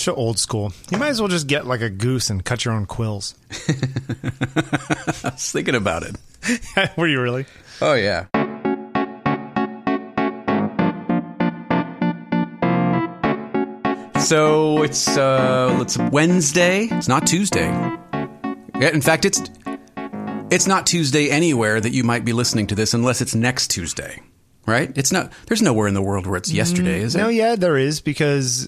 So old school. You might as well just get like a goose and cut your own quills. I was thinking about it. Were you really? Oh yeah. So it's uh it's Wednesday. It's not Tuesday. Yeah, in fact, it's it's not Tuesday anywhere that you might be listening to this unless it's next Tuesday. Right? It's not there's nowhere in the world where it's yesterday, is it? No, yeah, there is because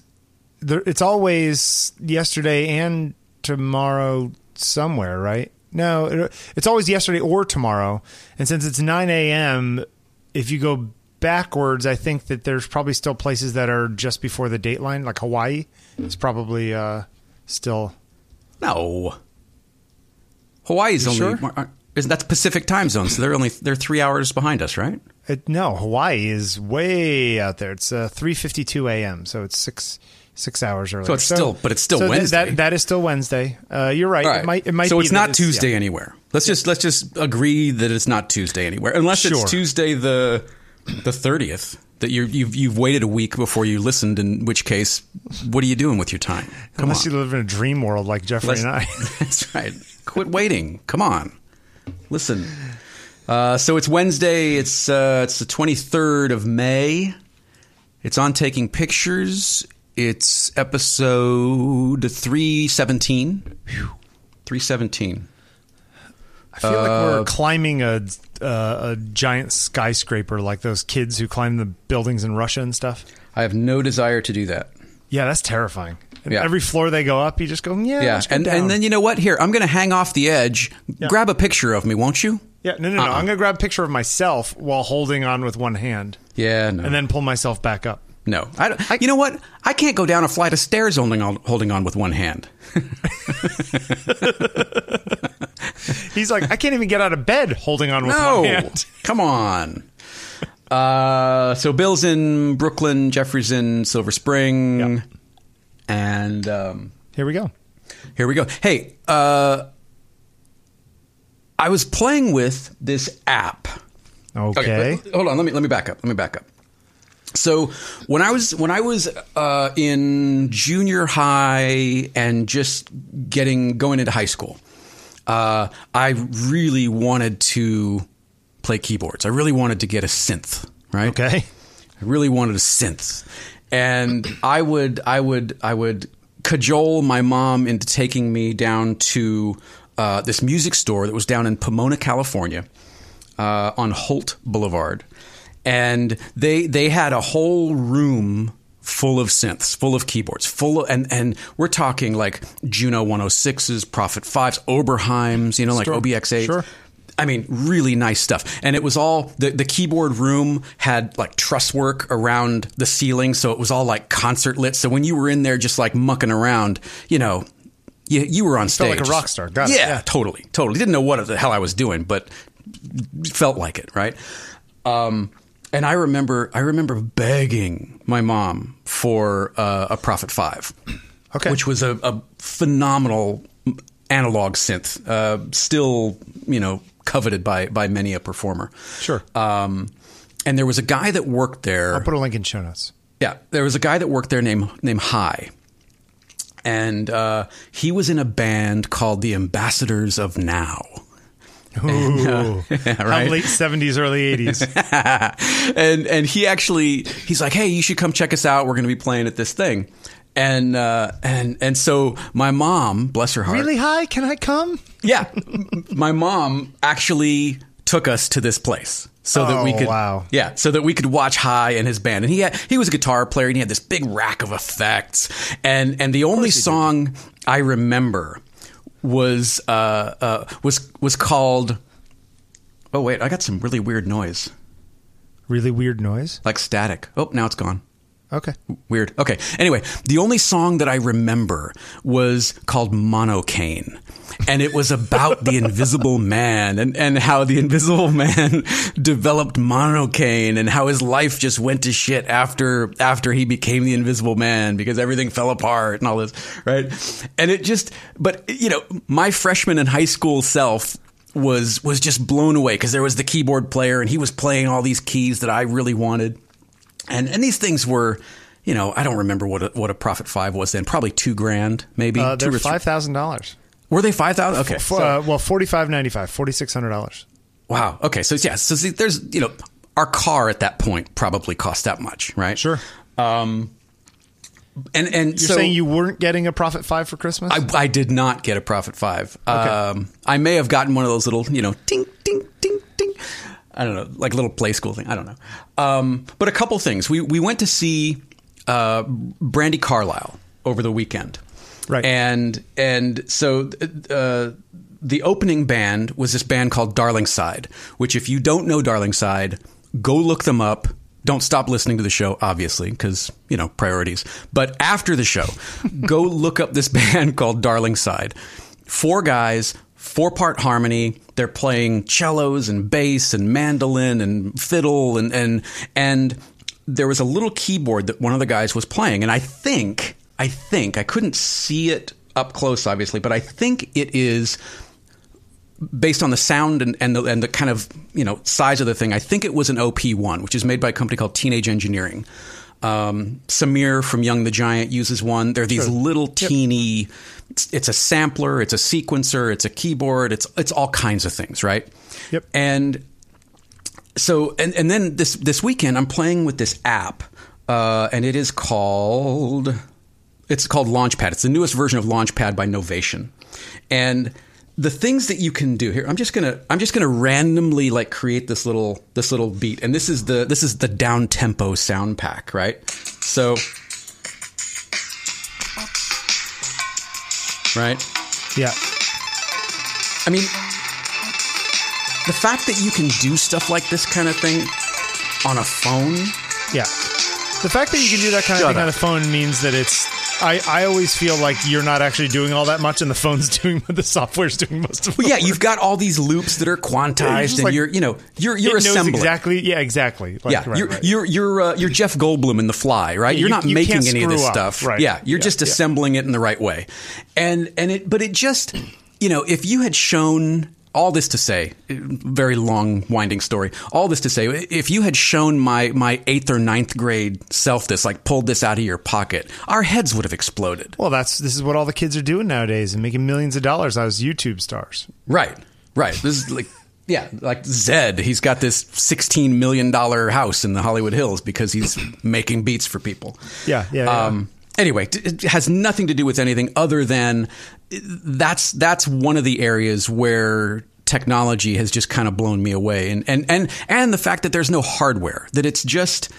there, it's always yesterday and tomorrow somewhere, right? No, it, it's always yesterday or tomorrow. And since it's 9 a.m., if you go backwards, I think that there's probably still places that are just before the date line, like Hawaii. It's probably uh, still. No. Hawaii's You only sure? uh, isn't that's Pacific time zone, so they're only they're 3 hours behind us, right? It, no, Hawaii is way out there. It's uh, 3:52 a.m., so it's six six hours earlier. So it's still- but it's still so Wednesday. that, that is still Wednesday. Uh, you're right. Right. It might. It might. so it's not yeah. Tuesday anywhere. Let's just let's just agree that it's not Tuesday anywhere, unless Sure. it's Tuesday the the thirtieth. That you you've you've waited a week before you listened. In which case, what are you doing with your time? Come Unless on, you live in a dream world like Jeffrey Let's- and I. that's right. Quit waiting. Come on, listen. Uh, so it's Wednesday. It's uh, it's the twenty third of May. It's on taking pictures. It's episode three seventeen. Three seventeen. I feel like we're climbing a uh, a giant skyscraper, like those kids who climb the buildings in Russia and stuff. I have no desire to do that. Yeah, that's terrifying. Yeah. Every floor they go up, you just go, yeah, Yeah, and down. and then you know what? Here, I'm going to hang off the edge. Grab a picture of me, won't you? yeah, no, no, no. Uh-uh. I'm gonna grab a picture of myself while holding on with one hand, Yeah, no, and then pull myself back up. No. I, don't- you know what? I can't go down a flight of stairs holding on, holding on with one hand. He's like, I can't even get out of bed holding on with No, one hand. come on. Uh, so Bill's in Brooklyn, Jeffrey's in Silver Spring, Yep. and um, Here we go. Here we go. Hey, uh, I was playing with this app. Okay. but- hold on. Let me let me back up. Let me back up. So when I was when I was uh, in junior high and just getting going into high school, uh, I really wanted to play keyboards. I really wanted to get a synth. Right. Okay. I really wanted a synth, and I would, I would, I would cajole my mom into taking me down to uh, this music store that was down in Pomona, California, uh, on Holt Boulevard, and they they had a whole room full of synths, full of keyboards, full of, and and we're talking like Juno 106s, Prophet 5s, Oberheims, you know, like Sure. OBX8. Sure. I mean, really nice stuff. And it was all the, the keyboard room had like truss work around the ceiling, so it was all like concert lit. So when you were in there just like mucking around, you know, you, you were on stage. like a rock star. Yeah, Yeah. totally, totally. Didn't know what the hell I was doing, but felt like it, right? Um, and I remember, I remember begging my mom for uh, a Prophet Five, Okay. which was a, a phenomenal analog synth, uh, still you know coveted by by many a performer. Sure. Um, and there was a guy that worked there. I'll put a link in show notes. Yeah, there was a guy that worked there named named High, and uh, he was in a band called the Ambassadors of Now. Ooh. right? I'm late 70s, early 80s. and and he actually he's like, hey, you should come check us out. We're going to be playing at this thing. And uh, and and so my mom, bless her heart, really high? Can I come? yeah, my mom actually took us to this place so that we Oh, could wow. yeah so that we could watch high and his band and he had he was a guitar player and he had this big rack of effects and and the only song i remember was uh, uh was was called oh wait i got some really weird noise. Really weird noise. like static. Oh now it's gone Okay. Weird. Okay. Anyway, the only song that I remember was called Monocane. And it was about the invisible man and, and how the invisible man developed monocane and how his life just went to shit after after he became the invisible man because everything fell apart and all this, right? And it just but you know, my freshman and high school self was was just blown away because there was the keyboard player and he was playing all these keys that I really wanted and and these things were you know, I don't remember what a, what a Prophet Five was then. Probably two grand, maybe. Uh, they're five thousand dollars. Were they five thousand? Okay. For, so- uh, well, forty five ninety five, forty six hundred dollars. wow. Okay. So yeah. So see, there's you know, our car at that point probably cost that much, right? Sure. Um, and and You're so saying you weren't getting a Prophet Five for Christmas? I, I did not get a Prophet Five. Um, I may have gotten one of those little, you know, ding, ding, ding, ding. I don't know, like a little play school thing. I don't know. Um, but a couple things. We we went to see uh, Brandi Carlile over the weekend, Right. And and so uh, the opening band was this band called Darlingside, which if you don't know Darlingside, go look them up. Don't stop listening to the show, obviously, because you know priorities. But after the show, go look up this band called Darlingside. Four guys, four part harmony. They're playing cellos and bass and mandolin and fiddle and and and there was a little keyboard that one of the guys was playing, and I think I think I couldn't see it up close, obviously, but I think it is based on the sound and, and the and the kind of you know size of the thing, I think it was an OP one, which is made by a company called Teenage Engineering. Um, Sameer from Young the Giant uses one. They're these little teeny. It's, it's a sampler, it's a sequencer, it's a keyboard, it's it's all kinds of things, right? Yep. And so and and then this this weekend I'm playing with this app, uh, and it is called it's called Launchpad. It's the newest version of Launchpad by Novation, and the things that you can do here. I'm just gonna I'm just gonna randomly like create this little this little beat, and this is the this is the down tempo sound pack, right? So. Right. yeah. I mean, the fact that you can do stuff like this kind of thing on a phone. Yeah. The fact that you can do that kind Shut of thing on a phone means that it's. I, I always feel like you're not actually doing all that much, and the phone's doing the software's doing most of. Well, yeah, work. you've got all these loops that are quantized, just and like- you're, you know, you're you're assembling. exactly. Yeah, exactly. Like, yeah, right, you're, right. you're you're uh, you're Jeff Goldblum in The Fly, right? Yeah, you're you- not you making any of this up, stuff, right. Yeah, you're Yeah, just yeah. assembling it in the right way, and and it, but it just, you know, if you had shown all this to say, very long, winding story. All this to say, if you had shown my my eighth or ninth grade self this, like pulled this out of your pocket, our heads would have exploded. well, that's this is what all the kids are doing nowadays and making millions of dollars out as YouTube stars. Right, right. This is like. Yeah, like Zedd, he's got this sixteen million dollar house in the Hollywood Hills because he's making beats for people. Yeah, yeah, yeah. Um, anyway, it has nothing to do with anything other than that's that's one of the areas where technology has just kind of blown me away, and and and and the fact that there's no hardware, that it's just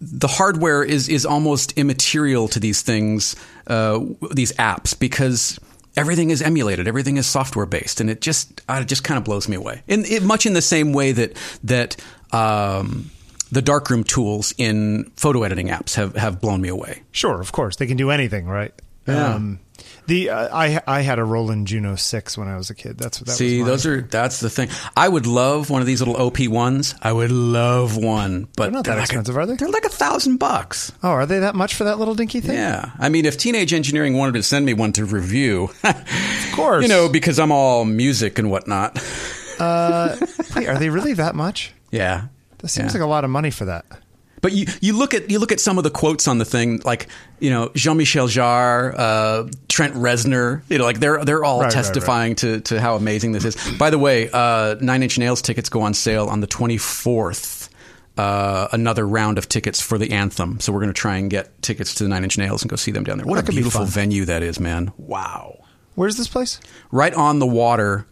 the hardware is is almost immaterial to these things, uh, these apps, because everything is emulated, everything is software based, and it just uh, it just kind of blows me away. In it, much in the same way that that um, the darkroom tools in photo editing apps have have blown me away. Sure, of course, they can do anything, right? Yeah. Um, the uh, I I had a Roland Juno six when I was a kid. That's what that See, those are that's the thing. I would love one of these little OP ones. I would love one, but They're not that like expensive, a, are they? They're like a thousand bucks. Oh, are they that much for that little dinky thing? Yeah, I mean, if Teenage Engineering wanted to send me one to review, of course. you know, because I'm all music and whatnot. Wait, are they really that much? Yeah, That seems Yeah. like a lot of money for that. But you, you look at you look at some of the quotes on the thing, like you know Jean Michel Jarre, uh, Trent Reznor. You know, like they're they're all Right, right, testifying to to how amazing this is. By the way, uh, Nine Inch Nails tickets go on sale on the twenty fourth. Uh, another round of tickets for the anthem, so we're going to try and get tickets to the Nine Inch Nails and go see them down there. What That a could be beautiful venue that is, man! Wow, Where's this place? right on the water,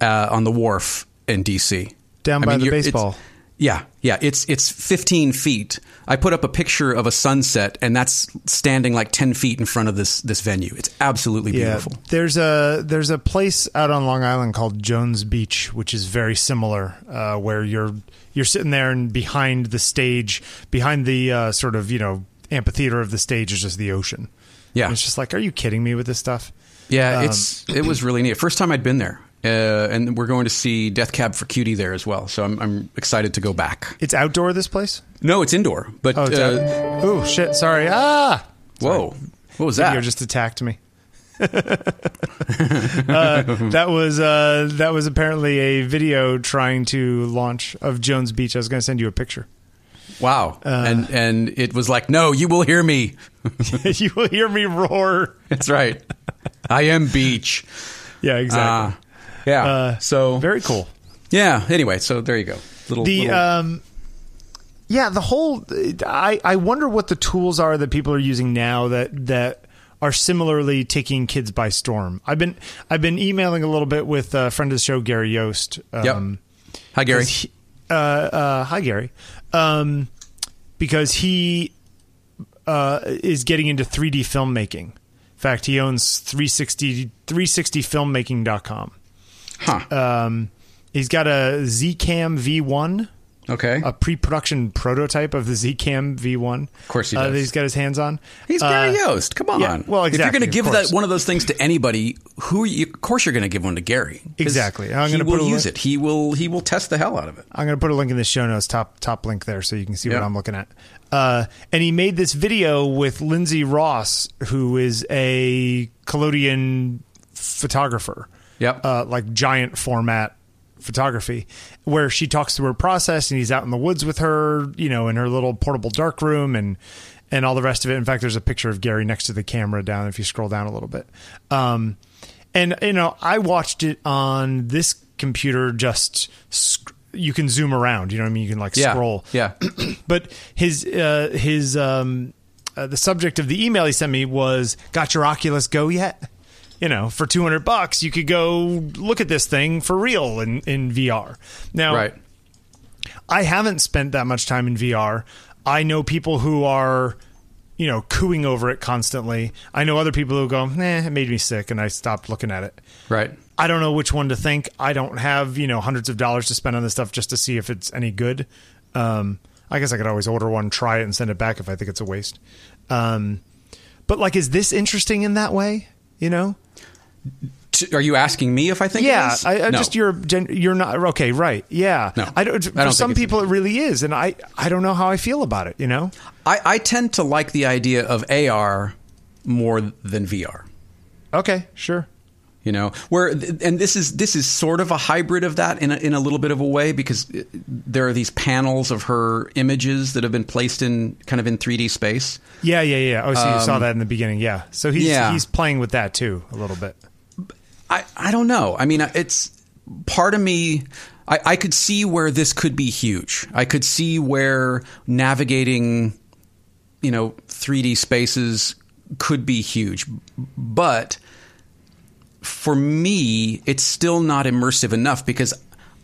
uh, on the wharf in DC, Down by the you're- it's- baseball. Yeah, yeah, it's it's 15 feet. I put up a picture of a sunset, and that's standing like 10 feet in front of this this venue. It's absolutely beautiful. There's a there's a place out on Long Island called Jones Beach, which is very similar, uh, where you're you're sitting there and behind the stage, behind the uh, sort of you know amphitheater of the stage is just the ocean. Yeah. And it's just like, are you kidding me with this stuff? Yeah, Um, it's it was really neat. First time I'd been there, uh, and we're going to see Death Cab for Cutie there as well. So I'm I'm excited to go back. It's outdoor. This place. No, it's indoor, but Oh, uh, out- oh shit! Sorry. Ah, whoa, what was video that? just attacked me. uh, that was uh, that was apparently a video trying to launch of Jones Beach. I was going to send you a picture. Wow. and and it was like, no, you will hear me. you will hear me roar. That's right. I am beach. Yeah, exactly. Yeah. Uh, so Very cool. yeah. Anyway, so there you go. Little, The little- um, yeah, the whole. I I wonder what the tools are that people are using now that that are similarly taking kids by storm. I've been I've been emailing a little bit with a friend of the show, Gary Yost. Um, Hi, Gary. he- uh, uh, hi, Gary. Um, because he uh, is getting into 3D filmmaking. In fact, he owns 360 360filmmaking.com. Huh. Um, he's got a Zcam V1, okay. a pre-production prototype of the Zcam V1. Of course he uh, does. that he's got his hands on. He's Gary Uh, Yost. Come on. yeah, well, If you're going to give that one of those things to anybody, who you, of course you're going to give one to Gary. Exactly. I'm will put use link- it. He will. He will test the hell out of it. I'm going to put a link in the show notes, top top link there, so you can see what I'm looking at. Uh, and he made this video with Lindsey Ross, who is a collodion photographer. Yep. Uh, like giant format photography, where she talks through her process, and he's out in the woods with her, you know, in her little portable dark room, and and all the rest of it. In fact, there's a picture of Gary next to the camera down if you scroll down a little bit. Um, and you know, I watched it on this computer. Just sc- you can zoom around. You know what I mean? You can like Yeah. scroll. Yeah. but his uh, his um, uh, the subject of the email he sent me was got your Oculus Go yet? You know, for two hundred bucks, you could go look at this thing for real in in VR. Now, right. I haven't spent that much time in VR. I know people who are, you know, cooing over it constantly. I know other people who go, "Nah, it made me sick," and I stopped looking at it. Right. I don't know which one to think. I don't have you know hundreds of dollars to spend on this stuff just to see if it's any good. Um, I guess I could always order one, try it, and send it back if I think it's a waste. Um, but like, is this interesting in that way? You know? Are you asking me if I think? yeah. It is? I, I No. just you're gen- you're not okay, right? Yeah. No. I don't. I For don't some people, it really is, and I I don't know how I feel about it. You know? I, I tend to like the idea of AR more than VR. Okay, sure. You know where and this is this is sort of a hybrid of that in a, in a little bit of a way because there are these panels of her images that have been placed in kind of in 3D space. Yeah, yeah, yeah. Oh, so you saw that in the beginning. Yeah. So he's Um, yeah. he's playing with that too a little bit. I I don't know. I mean, it's part of me. I, I could see where this could be huge. I could see where navigating, you know, 3D spaces could be huge, but for me, it's still not immersive enough because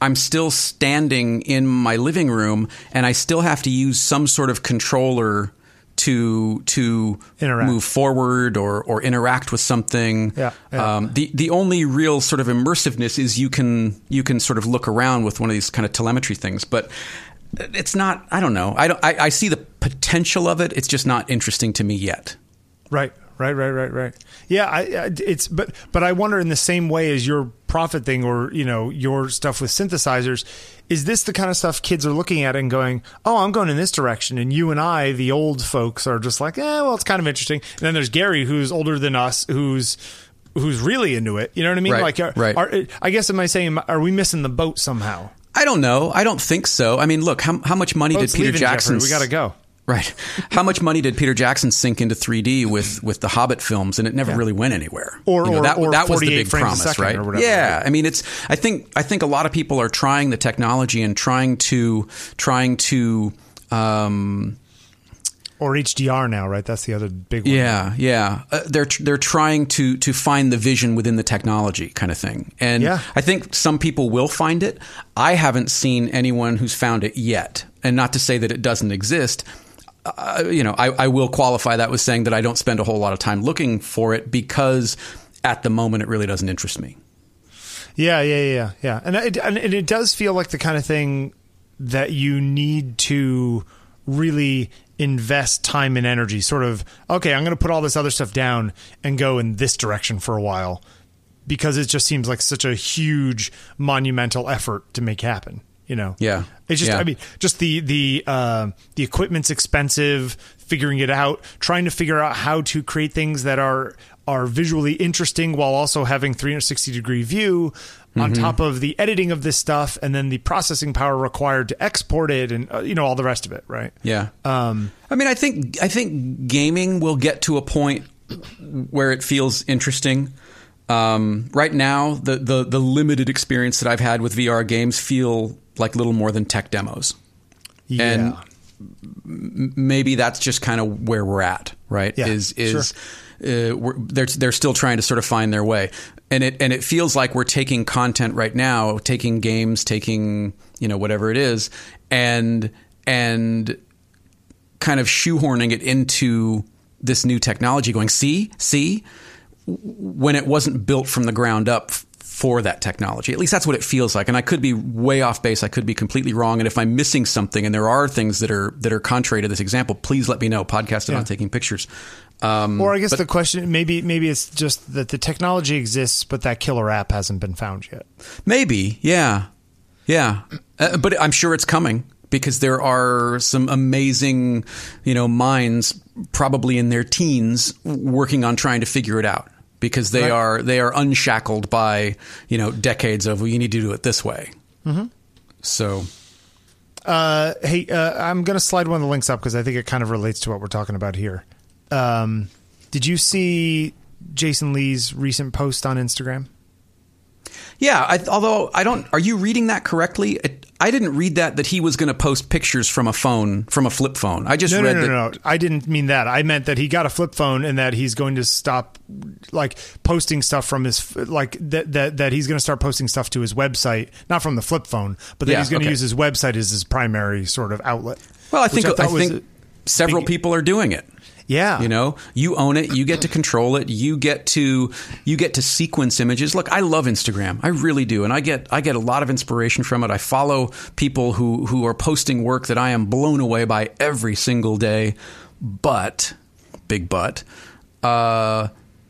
I'm still standing in my living room and I still have to use some sort of controller to to Interact. move forward or or interact with something. Yeah, yeah. Um, the the only real sort of immersiveness is you can you can sort of look around with one of these kind of telemetry things, but it's not. I don't know. I don't. I, I see the potential of it. It's just not interesting to me yet. Right, right, right, right, right. Yeah, I, I it's but but I wonder in the same way as your Prophet thing or you know your stuff with synthesizers, is this the kind of stuff kids are looking at and going, "Oh, I'm going in this direction," and you and I, the old folks, are just like, "Eh, well, it's kind of interesting." And then there's Gary, who's older than us, who's who's really into it. You know what I mean? Right, like, are, right. are, I guess am I saying are we missing the boat somehow? I don't know. I don't think so. I mean, look, how, how much money Boat's did Peter Jackson? We got to go. Right. How much money did Peter Jackson sink into 3D with with the Hobbit films, and it never really went anywhere. Or- You know, that, or that was the big promise, right? whatever, yeah. right? I mean, it's. I think I think a lot of people are trying the technology and trying to trying to. Um, Or HDR now, right? That's the other big one. yeah, yeah. Uh, they're they're trying to to find the vision within the technology, kind of thing. And Yeah. I think some people will find it. I haven't seen anyone who's found it yet. And not to say that it doesn't exist. Uh, you know, I, I will qualify that with saying that I don't spend a whole lot of time looking for it because at the moment it really doesn't interest me. Yeah, yeah, yeah, yeah. And it, and it does feel like the kind of thing that you need to really invest time and energy. Sort of, okay, I'm going to put all this other stuff down and go in this direction for a while because it just seems like such a huge monumental effort to make happen. You know, Yeah. It's just, Yeah. I mean, just the the uh, the equipment's expensive. Figuring it out, trying to figure out how to create things that are are visually interesting while also having 360 degree view. On Mm-hmm. top of the editing of this stuff, and then the processing power required to export it, and uh, you know all the rest of it, right? Yeah. Um, I mean, I think I think gaming will get to a point where it feels interesting. Um, right now, the, the the limited experience that I've had with VR games feel like little more than tech demos. yeah. And maybe that's just kind of where we're at, right? Yeah, is is uh, we're, they're they're still trying to sort of find their way, and it and it feels like we're taking content right now, taking games, taking you know whatever it is, and and kind of shoehorning it into this new technology. Going, see, see, when it wasn't built from the ground up for that technology. At least that's what it feels like. And I could be way off base. I could be completely wrong. And if I'm missing something, and there are things that are that are contrary to this example, please let me know. Podcast it Yeah. on taking pictures. Um, Or I guess the question maybe maybe it's just that the technology exists, but that killer app hasn't been found yet. Maybe, yeah, yeah. Uh, but I'm sure it's coming because there are some amazing, you know, minds probably in their teens working on trying to figure it out because they Right. are they are unshackled by you know decades of well, you need to do it this way. Mm-hmm. So Uh, hey, uh, I'm going to slide one of the links up because I think it kind of relates to what we're talking about here. Um, did you see Jason Lee's recent post on Instagram? Yeah, I, although I don't, are you reading that correctly? It, I didn't read that that he was going to post pictures from a phone from a flip phone. I just No, no, read no, that. no, no. I didn't mean that. I meant that he got a flip phone and that he's going to stop, like, posting stuff from his, like, that that, that he's going to start posting stuff to his website, not from the flip phone, but that Yeah, he's going to okay. use his website as his primary sort of outlet. Well, I think I, was think several big- people are doing it. Yeah. You know, you own it, you get to control it, you get to you get to sequence images. Look, I love Instagram. I really do. And I get I get a lot of inspiration from it. I follow people who who are posting work that I am blown away by every single day. But big but uh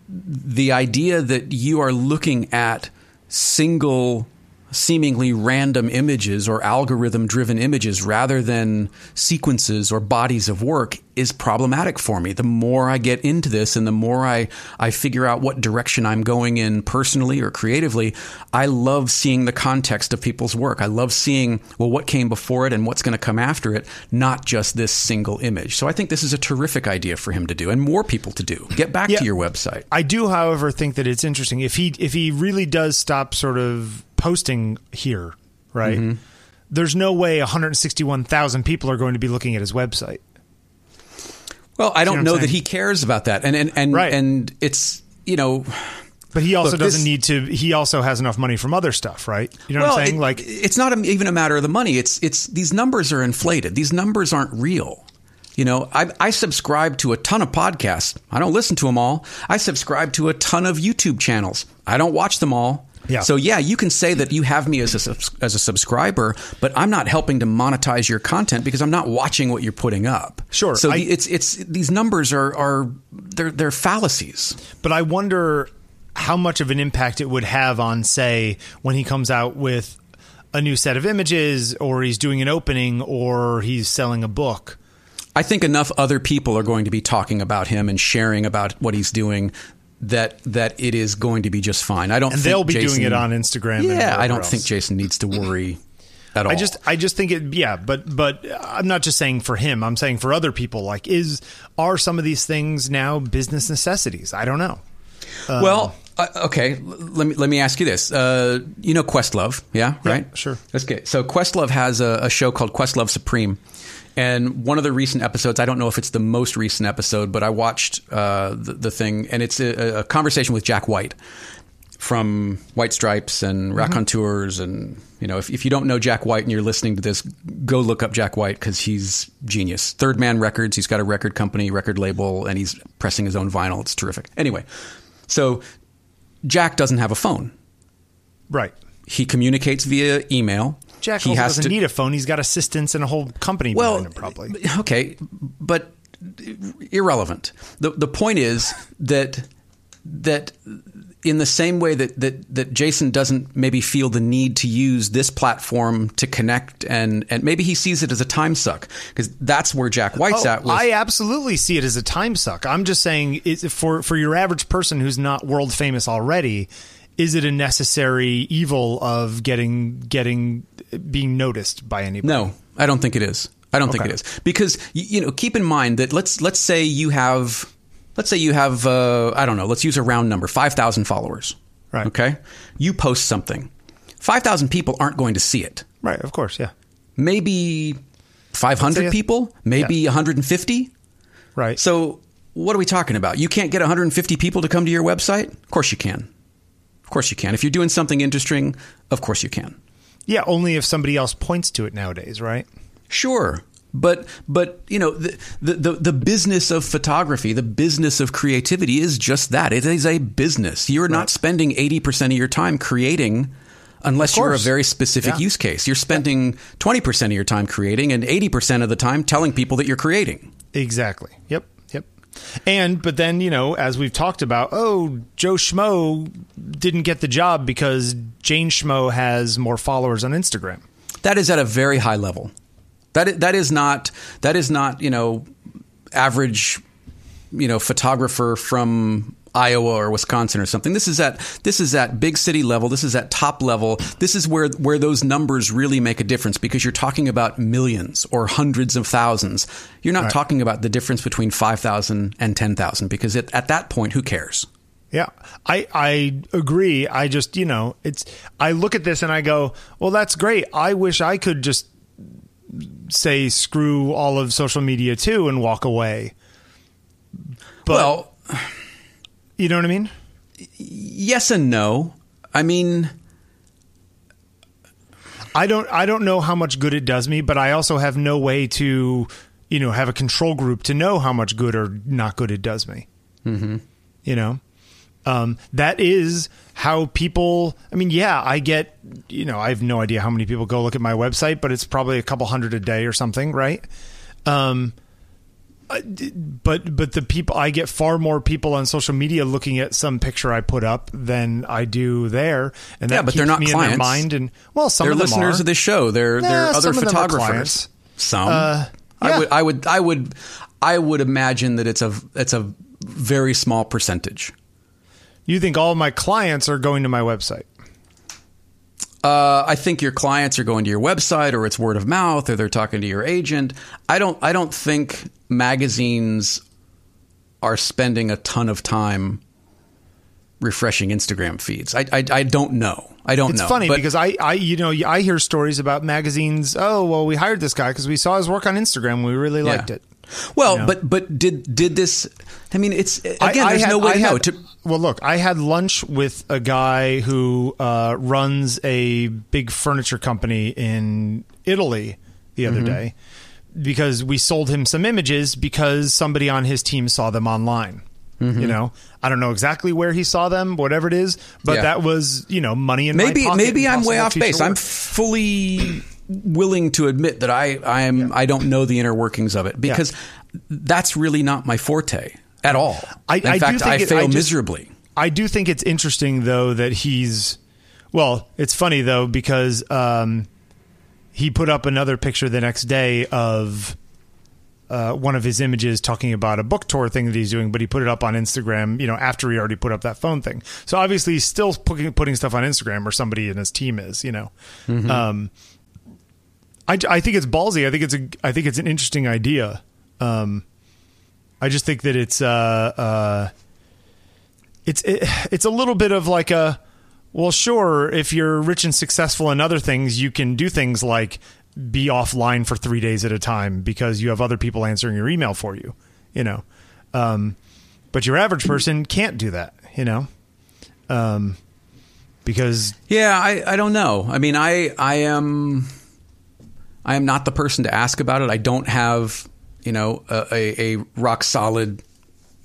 the idea that you are looking at single seemingly random images or algorithm driven images rather than sequences or bodies of work is problematic for me. The more I get into this and the more I, I figure out what direction I'm going in personally or creatively, I love seeing the context of people's work. I love seeing, well, what came before it and what's going to come after it, not just this single image. So I think this is a terrific idea for him to do and more people to do. Get back Yeah. to your website. I do, however, think that it's interesting if he if he really does stop sort of posting here, right? Mm-hmm. There's no way 161,000 people are going to be looking at his website. Well, I don't I'm know that he cares about that, and and and Right. and it's you know, But he also Look, doesn't this- need to. He also has enough money from other stuff, right? You know well, what I'm saying? it- like, it's not even a matter of the money. It's it's these numbers are inflated. These numbers aren't real. You know, I, I subscribe to a ton of podcasts. I don't listen to them all. I subscribe to a ton of YouTube channels. I don't watch them all. Yeah. So yeah, you can say that you have me as a as a subscriber, but I'm not helping to monetize your content because I'm not watching what you're putting up. Sure, So I- it's it's these numbers are are they're they're fallacies. but I wonder how much of an impact it would have on, say, when he comes out with a new set of images, or he's doing an opening, or he's selling a book. I think enough other people are going to be talking about him and sharing about what he's doing that that it is going to be just fine. I don't And think they'll be Jason, doing it on Instagram. and Yeah, I don't else. think Jason needs to worry at all. I just I just think it yeah, but but I'm not just saying for him. I'm saying for other people. Like, is are some of these things now business necessities? I don't know. well, uh, okay. Let me let me ask you this. Uh, you know Questlove, yeah, right? sure. Okay, so Questlove has a, a show called Questlove Supreme, and one of the recent episodes. I don't know if it's the most recent episode, but I watched uh, the, the thing, and it's a, a conversation with Jack White from White Stripes and Raconteurs, and you know, if, if you don't know Jack White and you're listening to this, go look up Jack White because he's genius. Third Man Records. He's got a record company, record label, and he's pressing his own vinyl. It's terrific. Anyway, so Jack doesn't have a phone. Right. He communicates via email. Jack he doesn't to, need a phone. He's got assistants and a whole company well, behind him, probably. okay, but irrelevant. The the point is that that in the same way that, that that Jason doesn't maybe feel the need to use this platform to connect and and maybe he sees it as a time suck because that's where Jack White's Oh, at. With, I absolutely see it as a time suck. I'm just saying, is, for for your average person who's not world famous already, is it a necessary evil of getting getting being noticed by anybody? No, I don't think it is. I don't think it is because you know. Keep in mind that let's let's say you have let's say you have uh, I don't know. Let's use a round number five thousand followers. Right. Okay. You post something. Five thousand people aren't going to see it. Right, of course, yeah. Maybe five hundred people. Maybe one hundred and fifty. Right. So what are we talking about? You can't get 150 people to come to your website? Of course you can. Of course you can. If you're doing something interesting, of course you can. Yeah, only if somebody else points to it nowadays, right? Sure. But but you know the, the the business of photography, the business of creativity is just that. It is a business. You're not spending 80% of your time creating unless you're a very specific Yeah. use case. You're spending 20% of your time creating and 80% of the time telling people that you're creating. Exactly. Yep. And but then you know, as we've talked about, oh, Joe Schmo didn't get the job because Jane Schmo has more followers on Instagram. That is at a very high level. That that is not that is not you know average you know photographer from Iowa or Wisconsin or something. This is at this is at big city level. This is at top level. This is where where those numbers really make a difference because you're talking about millions or hundreds of thousands. You're not talking about the difference between five thousand and ten thousand because at, at that point, who cares? Yeah, I I agree. I just you know it's I look at this and I go, well, that's great. I wish I could just say screw all of social media too and walk away. But well, you know what I mean? yes and no. I mean. I don't I don't know how much good it does me, but I also have no way to you know have a control group to know how much good or not good it does me. Mm-hmm. You know, um, that is how people. I mean, yeah, I get you know I have no idea how many people go look at my website, but it's probably a couple hundred a day or something, right? Um, but but the people I get far more people on social media looking at some picture I put up than I do there, and that Yeah, but they're keeps not me in clients. their mind. And well, some they're of them listeners are. of this show. They're they're other some of them are photographers. Some. Uh, I would I would I would I would imagine that it's a it's a very small percentage. You think all my clients are going to my website? Uh, I think your clients are going to your website, or it's word of mouth, or they're talking to your agent. I don't. I don't think magazines are spending a ton of time refreshing Instagram feeds. I. I, I don't know. I don't It's know. It's funny because I, I, you know, I hear stories about magazines. Oh, well, we hired this guy because we saw his work on Instagram. We really Yeah. liked it. Well, know? but but did did this? I mean, it's again. I- I there's had- no way I to know. To, well, look, I had lunch with a guy who uh, runs a big furniture company in Italy the Mm-hmm. other day because we sold him some images because somebody on his team saw them online. Mm-hmm. You know, I don't know exactly where he saw them, whatever it is, but Yeah. that was you know money in my maybe pocket maybe I'm way off base. I'm fully willing to admit that I I am I don't know the inner workings of it because that's really not my forte at all. I- In I do fact, think I it- fail I just- miserably. I do think it's interesting though that he's well, it's funny though because um, he put up another picture the next day of uh, one of his images talking about a book tour thing that he's doing, but he put it up on Instagram, you know, after he already put up that phone thing. So obviously he's still putting, putting stuff on Instagram or somebody in his team is, you know. Um, I, I think it's ballsy. I think it's a I think it's an interesting idea. Um, I just think that it's uh, uh, it's it, it's a little bit of like a well sure if you're rich and successful in other things you can do things like be offline for three days at a time because you have other people answering your email for you you know um, but your average person can't do that you know um, because Yeah, I, I don't know. I mean, I I am I am not the person to ask about it. I don't have you know a, a, rock solid,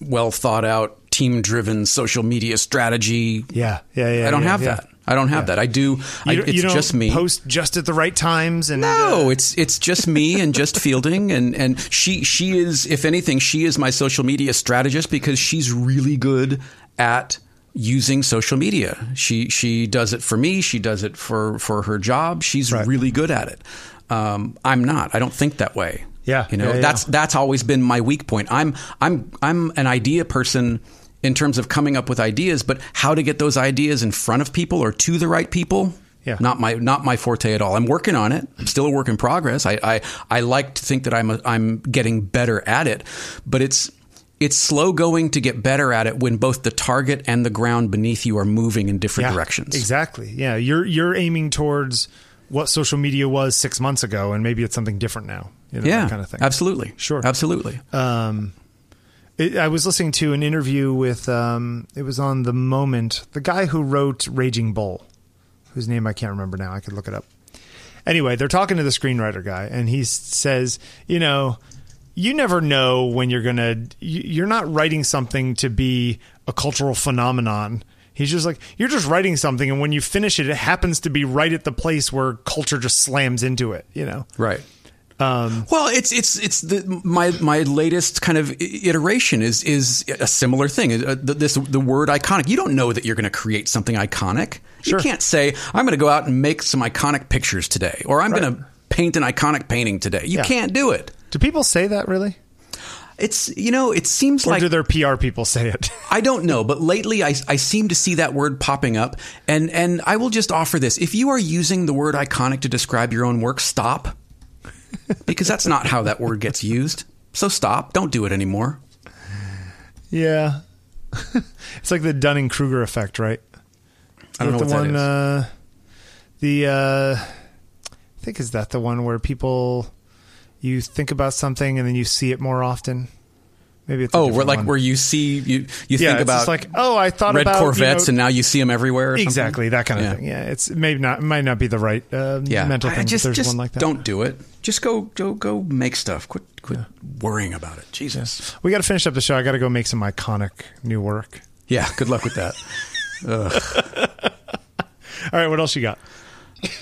well thought out, team driven social media strategy. yeah yeah yeah I don't yeah, have yeah. that. I don't have Yeah. that. I do. I, it's just me. post just at the right times and No, uh, it's it's just me and just fielding and and she she is if anything she is my social media strategist because she's really good at using social media. She she does it for me. She does it for for her job. She's Right. really good at it. Um, I'm not. I don't think that way. Yeah, you know yeah, yeah. that's that's always been my weak point. I'm I'm I'm an idea person in terms of coming up with ideas, but how to get those ideas in front of people or to the right people. Yeah. Not my not my forte at all. I'm working on it. I'm still a work in progress. I I, I like to think that I'm a, I'm getting better at it, but it's it's slow going to get better at it when both the target and the ground beneath you are moving in different Yeah, directions. Exactly. Yeah, you're you're aiming towards what social media was six months ago, and maybe it's something different now. You know, Yeah, kind of thing. absolutely. Sure. absolutely. Um, it, I was listening to an interview with um, it was on the moment the guy who wrote Raging Bull, whose name I can't remember now. I could look it up. Anyway, they're talking to the screenwriter guy, and he says, you know, you never know when you're gonna. You're not writing something to be a cultural phenomenon. He's just like you're just writing something, and when you finish it, it happens to be right at the place where culture just slams into it. You know, Right. Um, well, it's it's it's the my my latest kind of iteration is is a similar thing. Uh, the- This the word iconic. You don't know that you're going to create something iconic. Sure. You can't say I'm going to go out and make some iconic pictures today, or I'm Right. going to paint an iconic painting today. You Yeah. can't do it. do people say that really, It's you know it seems or like do their PR people say it? I don't know, but lately I, I seem to see that word popping up, and and I will just offer this: if you are using the word iconic to describe your own work, stop, because that's not how that word gets used. So stop. Don't do it anymore. Yeah. it's like the Dunning Kruger effect, right? I don't know the what that one is. uh the uh I think is that the one where people you think about something and then you see it more often. Maybe it's Oh, where like one. where you see you you yeah, think it's about like oh I thought red about you Corvettes know- and now you see them everywhere. Or something? exactly that kind of Yeah. thing. Yeah, it's maybe not it might not be the right uh, Yeah, mental I- thing. but just there's just one like that. don't do it. Just go go go make stuff. Quit quit worrying about it. Jesus. We got to finish up the show. I got to go make some iconic new work. Yeah. Good luck with that. All right, what else you got?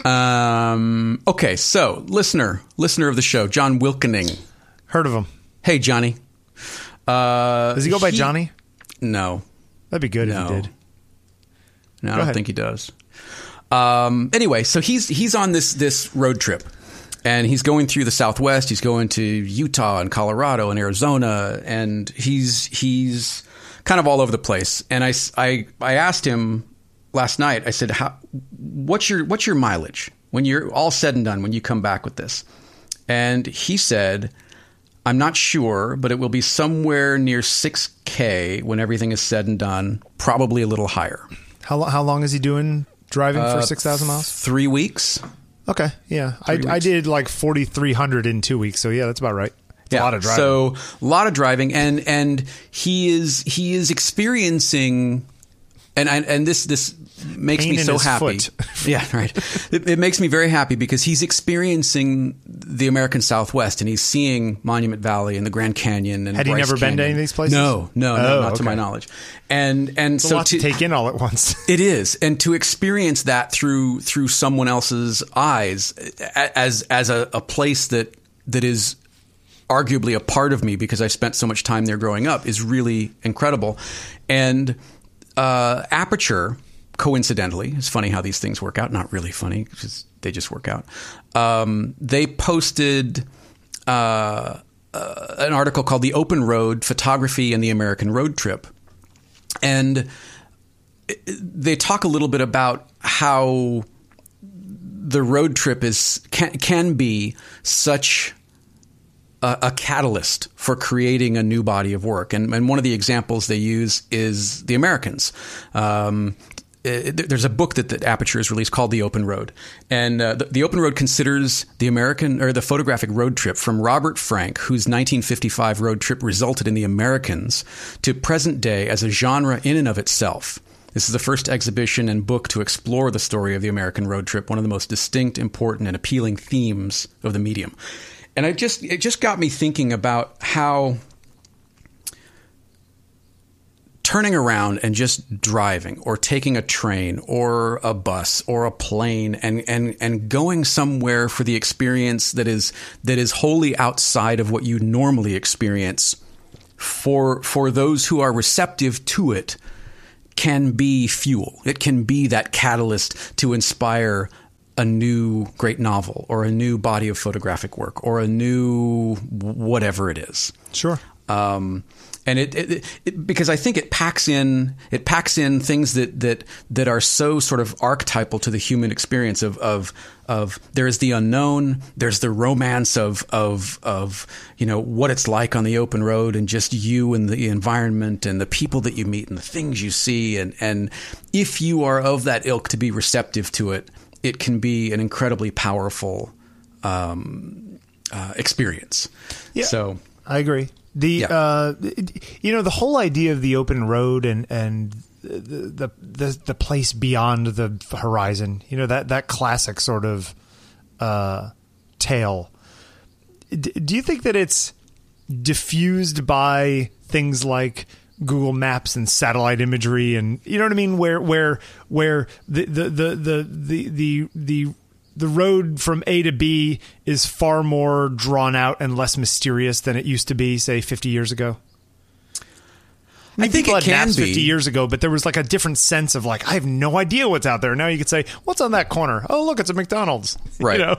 Um, okay, so listener, listener of the show, John Wilkening. Heard of him? Hey, Johnny. Uh, Does he go by Johnny? No, That'd be good no, if he did. no. I don't ahead. think he does. Um, anyway, so he's he's on this this road trip, and he's going through the Southwest. He's going to Utah and Colorado and Arizona, and he's he's kind of all over the place. And I, I, I asked him last night. I said, How, "What's your what's your mileage when you're all said and done? When you come back with this?" And he said, I'm not sure, but it will be somewhere near 6K when everything is said and done, probably a little higher. How lo- how long is he doing driving Uh, for six thousand miles? Three weeks. Okay, yeah, I, I did like forty three hundred in two weeks, so yeah, that's about right. It's a lot of driving. So a lot of driving, and and he is he is experiencing, and and this this makes me so happy. yeah, right. It, it makes me very happy because he's experiencing the American Southwest, and he's seeing Monument Valley and the Grand Canyon. And Had he Bryce never been to any of these places? No, no, no, Oh, not to my knowledge. And and it's a so lot to, to take in all at once. it is, and to experience that through through someone else's eyes, as as a, a place that that is arguably a part of me because I spent so much time there growing up is really incredible. And uh, Aperture, coincidentally, it's funny how these things work out. Not really funny, because they just work out. Um, they posted. Uh, uh, an article called "The Open Road: Photography and the American Road Trip," and they talk a little bit about how the road trip is can, can be such a, a catalyst for creating a new body of work. And, and one of the examples they use is the Americans. Um, it- there's a book that, that Aperture has released called The Open Road, and uh, the, the Open Road considers the American or the photographic road trip from Robert Frank, whose 1955 road trip resulted in the Americans, to present day as a genre in and of itself. This is the first exhibition and book to explore the story of the American road trip, one of the most distinct, important, and appealing themes of the medium. And I just it just got me thinking about how turning around and just driving or taking a train or a bus or a plane and, and, and going somewhere for the experience that is that is wholly outside of what you normally experience for for those who are receptive to it can be fuel. It can be that catalyst to inspire a new great novel or a new body of photographic work or a new whatever it is. Sure. Um, and it, it, it, because I think it packs in it packs in things that that that are so sort of archetypal to the human experience of of of there is the unknown, there's the romance of of of you know what it's like on the open road and just you and the environment and the people that you meet and the things you see and and if you are of that ilk to be receptive to it, it can be an incredibly powerful um, uh, experience. Yeah. So I agree. The Yeah. uh, you know the whole idea of the open road and and the, the the place beyond the horizon. You know that that classic sort of uh, tale. D- do you think that it's diffused by things like Google Maps and satellite imagery and you know what I mean where where where the the the the the the, the the road from A to B is far more drawn out and less mysterious than it used to be, say, 50 years ago. I, mean, I think it can maps be. 50 years ago, but there was like a different sense of like, I have no idea what's out there. Now you could say, what's on that corner? Oh, look, it's a McDonald's. You Right. know?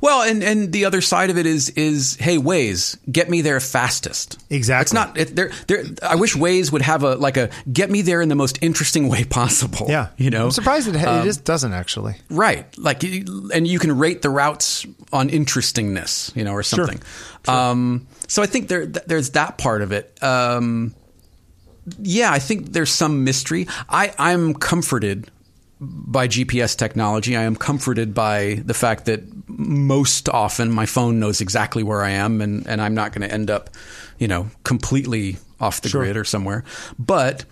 Well, and and the other side of it is is hey Waze, get me there fastest. Exactly. It's not. It, there. There. I wish Waze would have a like a get me there in the most interesting way possible. Yeah. You know. I'm surprised it, Um, it just doesn't actually. Right. Like, and you can rate the routes on interestingness, you know, or something. Um, so I think there, there's that part of it. Um, yeah, I think there's some mystery. I, I'm comforted by GPS technology. I am comforted by the fact that most often my phone knows exactly where I am and, and I'm not going to end up, you know, completely off the grid or somewhere. But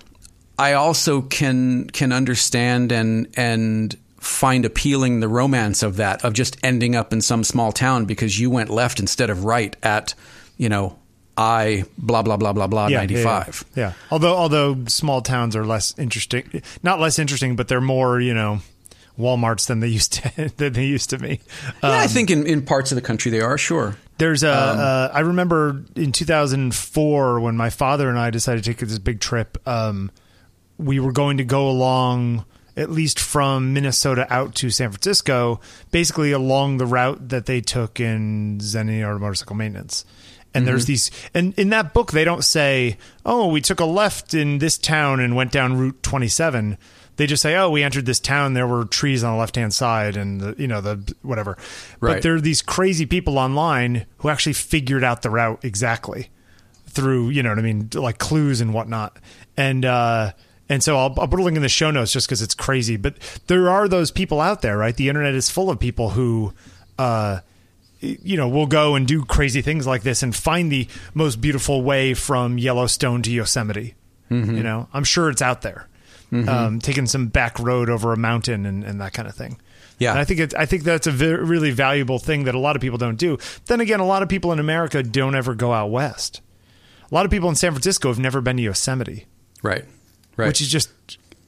I also can can understand and and find appealing the romance of that of just ending up in some small town because you went left instead of right at, you know, I blah blah blah blah blah Yeah, ninety yeah. Yeah, yeah. Although although small towns are less interesting, not less interesting, but they're more you know WalMarts than they used to than they used to be. Yeah, Um, I think in, in parts of the country they are sure. There's a. Um, uh, I remember in 2004 when my father and I decided to take this big trip. Um, we were going to go along at least from Minnesota out to San Francisco, basically along the route that they took in Zenny or motorcycle maintenance. And there's these, and in that book they don't say, "Oh, we took a left in this town and went down Route 27." They just say, "Oh, we entered this town. There were trees on the left hand side, and the, you know the whatever." Right. But there are these crazy people online who actually figured out the route exactly through you know what I mean, like clues and whatnot. And uh, and so I'll, I'll put a link in the show notes just because it's crazy. But there are those people out there, right? The internet is full of people who. Uh, you know, we'll go and do crazy things like this and find the most beautiful way from Yellowstone to Yosemite. Mm-hmm. You know, I'm sure it's out there. Um, taking some back road over a mountain and, and that kind of thing. Yeah. And I think it, I think that's a really valuable thing that a lot of people don't do. Then again, a lot of people in America don't ever go out west. A lot of people in San Francisco have never been to Yosemite, Right. Right. which is just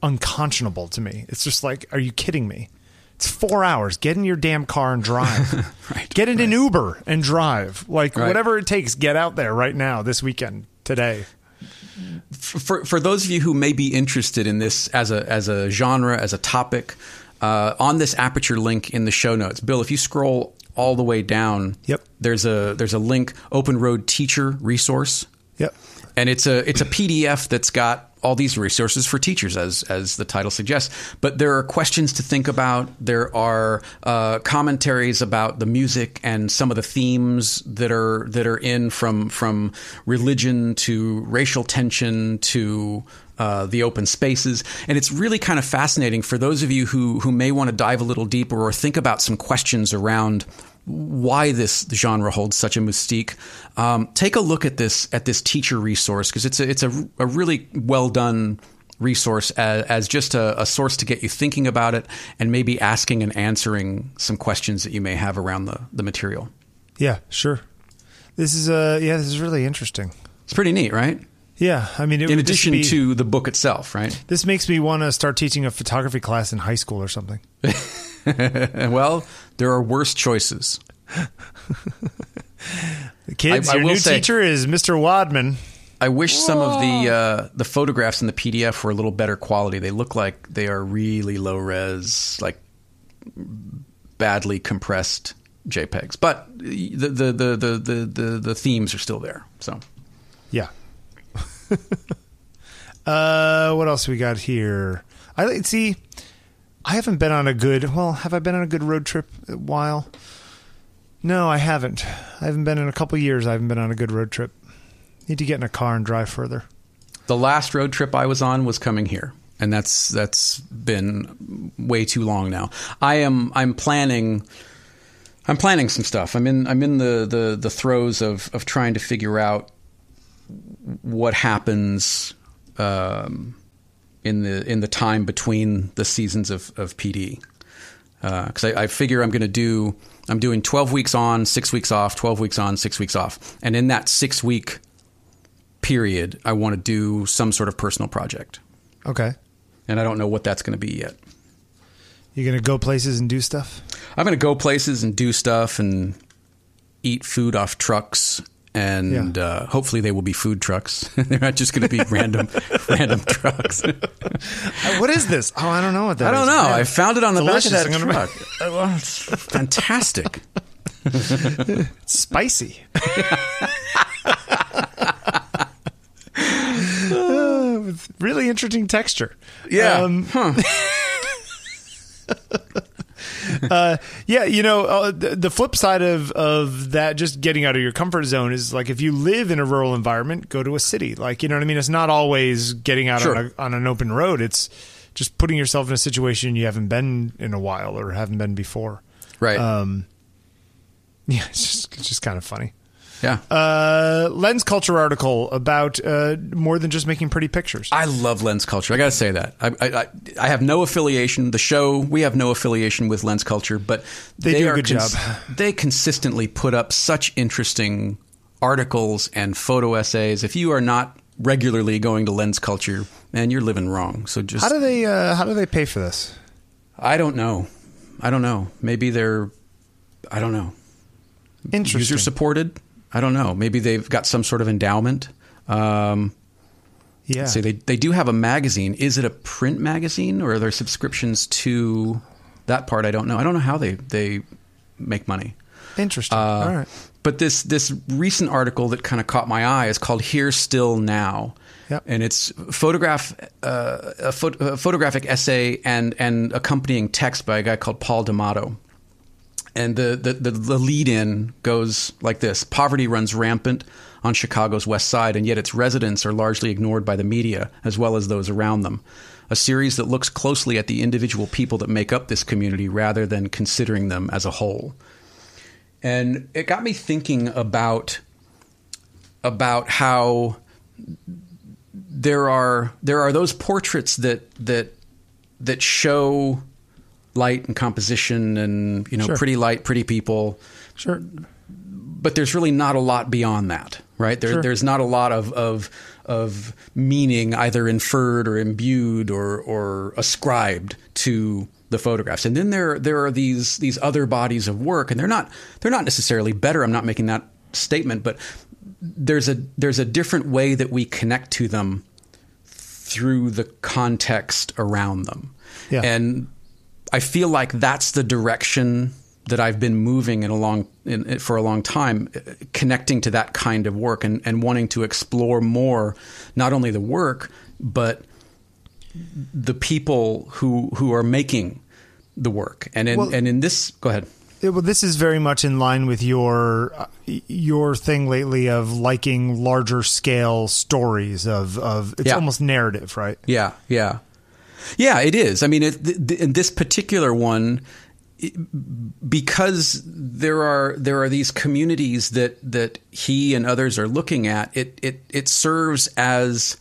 unconscionable to me. It's just like, are you kidding me? It's four hours. Get in your damn car and drive. Right, Get in an Uber and drive. Like Right. whatever it takes, get out there right now, this weekend, today. for for those of you who may be interested in this as a as a genre as a topic, uh, on this aperture link in the show notes, Bill, if you scroll all the way down, Yep. there's a there's a link Open Road Teacher Resource, Yep. and it's a it's a PDF that's got all these resources for teachers, as as the title suggests. But there are questions to think about. There are uh, commentaries about the music and some of the themes that are that are in from from religion to racial tension to uh, the open spaces, and it's really kind of fascinating for those of you who who may want to dive a little deeper or think about some questions around why this genre holds such a mystique. Um, take a look at this at this teacher resource because it's a, it's a, a really well done resource as, as just a, a source to get you thinking about it and maybe asking and answering some questions that you may have around the, the material. Yeah, sure. This is uh yeah, this is really interesting. It's pretty neat, right? Yeah, I mean, it In addition be- to the book itself, right? this makes me want to start teaching a photography class in high school or something. well, there are worse choices. The kids, I- I your will new say- teacher is Mr. Wadman. I wish some of the uh, the photographs in the PDF were a little better quality. They look like they are really low res, like badly compressed JPEGs. But the the the the the, the, the themes are still there. So Yeah. uh, what else we got here? I like- see. I haven't been on a good. Well, have I been on a good road trip a while? No, I haven't. I haven't been in a couple years. I haven't been on a good road trip. Need to get in a car and drive further. the last road trip I was on was coming here, and that's that's been way too long now. I am I'm planning. I'm planning some stuff. I'm in I'm in the, the, the throes of, of trying to figure out what happens um, in the in the time between the seasons of, of PD. Because uh, I, I figure I'm going to do I'm doing 12 weeks on, six weeks off, 12 weeks on, six weeks off, and in that six week period, I want to do some sort of personal project, Okay. and I don't know what that's going to be yet. You're gonna go places and do stuff? I'm going to go places and do stuff and eat food off trucks. And Yeah. uh, hopefully they will be food trucks. They're not just going to be random, random trucks. Uh, what is this? Oh, I don't know what that I don't is. know. Man, I found it on the back of that truck. Uh, well, it's fantastic. It's spicy. Uh, really interesting texture. Yeah. Um, huh. uh, yeah, you know, uh, the, the flip side of of that, just getting out of your comfort zone, is like if you live in a rural environment, go to a city. Like you know what I mean? It's not always getting out Sure. on, a, on an open road. It's just putting yourself in a situation you haven't been in a while or haven't been before. Right. Um, yeah, it's just it's just kind of funny. Yeah. Uh, lens culture article about uh, more than just making pretty pictures. I love lens culture. I got to say that. I, I, I- I have no affiliation. The show we have no affiliation with lens culture, but They do a good job. They consistently put up such interesting articles and photo essays. If you are not regularly going to lens culture, man, you're living wrong. So just How do they uh, how do they pay for this? I don't know. I don't know. Maybe they're I don't know. Interesting. User supported. I don't know. Maybe they've got some sort of endowment. Um, yeah. See, they they do have a magazine. Is it a print magazine or are there subscriptions to that part? I don't know. I don't know how they they make money. Interesting. Uh, All right. But this this recent article that kind of caught my eye is called "Here Still Now," Yep. and it's photograph uh, a, pho- a photographic essay and and accompanying text by a guy called Paul D'Amato. And the, the, the, the lead in goes like this Poverty runs rampant on Chicago's west side, and yet its residents are largely ignored by the media as well as those around them. A series that looks closely at the individual people that make up this community rather than considering them as a whole. And it got me thinking about about how there are there are those portraits that that that show light and composition and you know Sure. pretty light pretty people Sure. but there's really not a lot beyond that, right? There, Sure. There's not a lot of, of of meaning either inferred or imbued or or ascribed to the photographs. And then there there are these these other bodies of work, and they're not they're not necessarily better. I'm not making that statement, but there's a there's a different way that we connect to them through the context around them. Yeah. And I feel like that's the direction that I've been moving in a long in, for a long time, uh, connecting to that kind of work and, and wanting to explore more, not only the work but the people who who are making the work. And in Well- and in this, go ahead. Yeah, well, this is very much in line with your uh, your thing lately of liking larger scale stories of of it's Yeah. almost narrative, right? Yeah, yeah, yeah. It is. I mean, it, th- th- in this particular one, it- because there are there are these communities that that he and others are looking at. It it it serves as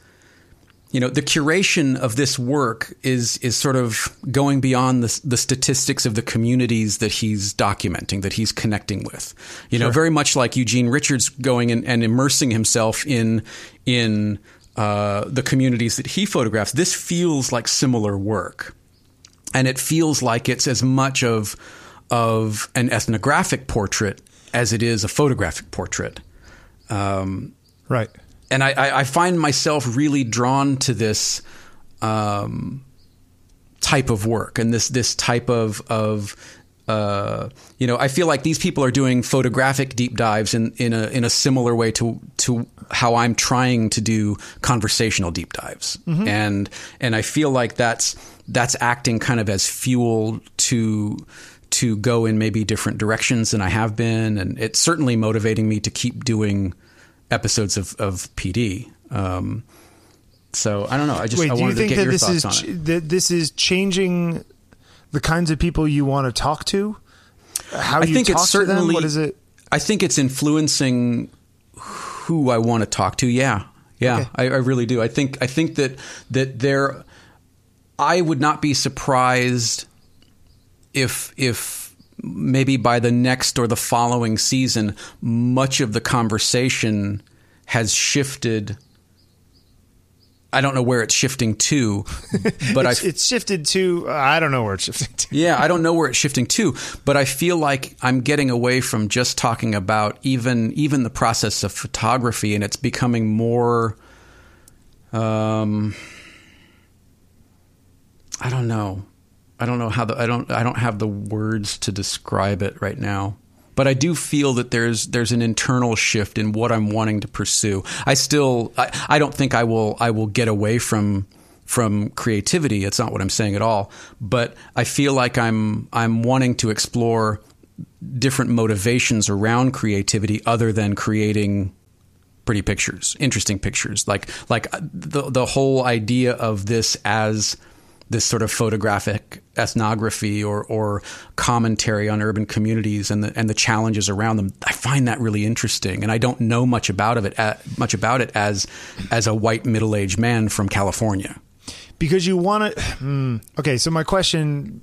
you know the curation of this work is is sort of going beyond the, the statistics of the communities that he's documenting that he's connecting with you know very much like Eugene Richards going and, and immersing himself in in uh, the communities that he photographs this feels like similar work and it feels like it's as much of of an ethnographic portrait as it is a photographic portrait um, Right. and I, I, find myself really drawn to this um, type of work and this this type of of uh, you know, I feel like these people are doing photographic deep dives in, in a in a similar way to to how I'm trying to do conversational deep dives, mm-hmm. and and I feel like that's that's acting kind of as fuel to to go in maybe different directions than I have been, and it's certainly motivating me to keep doing episodes of of PD. Um, so I don't know. I just Wait, I do you wanted to think get your thoughts is on it. that this is changing the kinds of people you want to talk to? How I you think talk it's to them? What is it? I think it's influencing who I want to talk to. Yeah, yeah, Okay. I, I really do. I think I think that that there, I would not be surprised if if maybe by the next or the following season, much of the conversation has shifted. I don't know where it's shifting to, but I it's, it's shifted to. I don't know where it's shifting to. yeah, I don't know where it's shifting to, but I feel like I'm getting away from just talking about even even the process of photography, and it's becoming more. Um, I don't know. I don't know how the I don't I don't have the words to describe it right now. But I do feel that there's there's an internal shift in what I'm wanting to pursue. I still I, I don't think I will I will get away from from creativity. It's not what I'm saying at all. But I feel like I'm I'm wanting to explore different motivations around creativity other than creating pretty pictures, interesting pictures. Like like uh, the the whole idea of this as this sort of photographic ethnography or or commentary on urban communities and the and the challenges around them. I find that really interesting, and I don't know much about of it uh, much about it as as a white middle aged man from California. because you want to okay so my question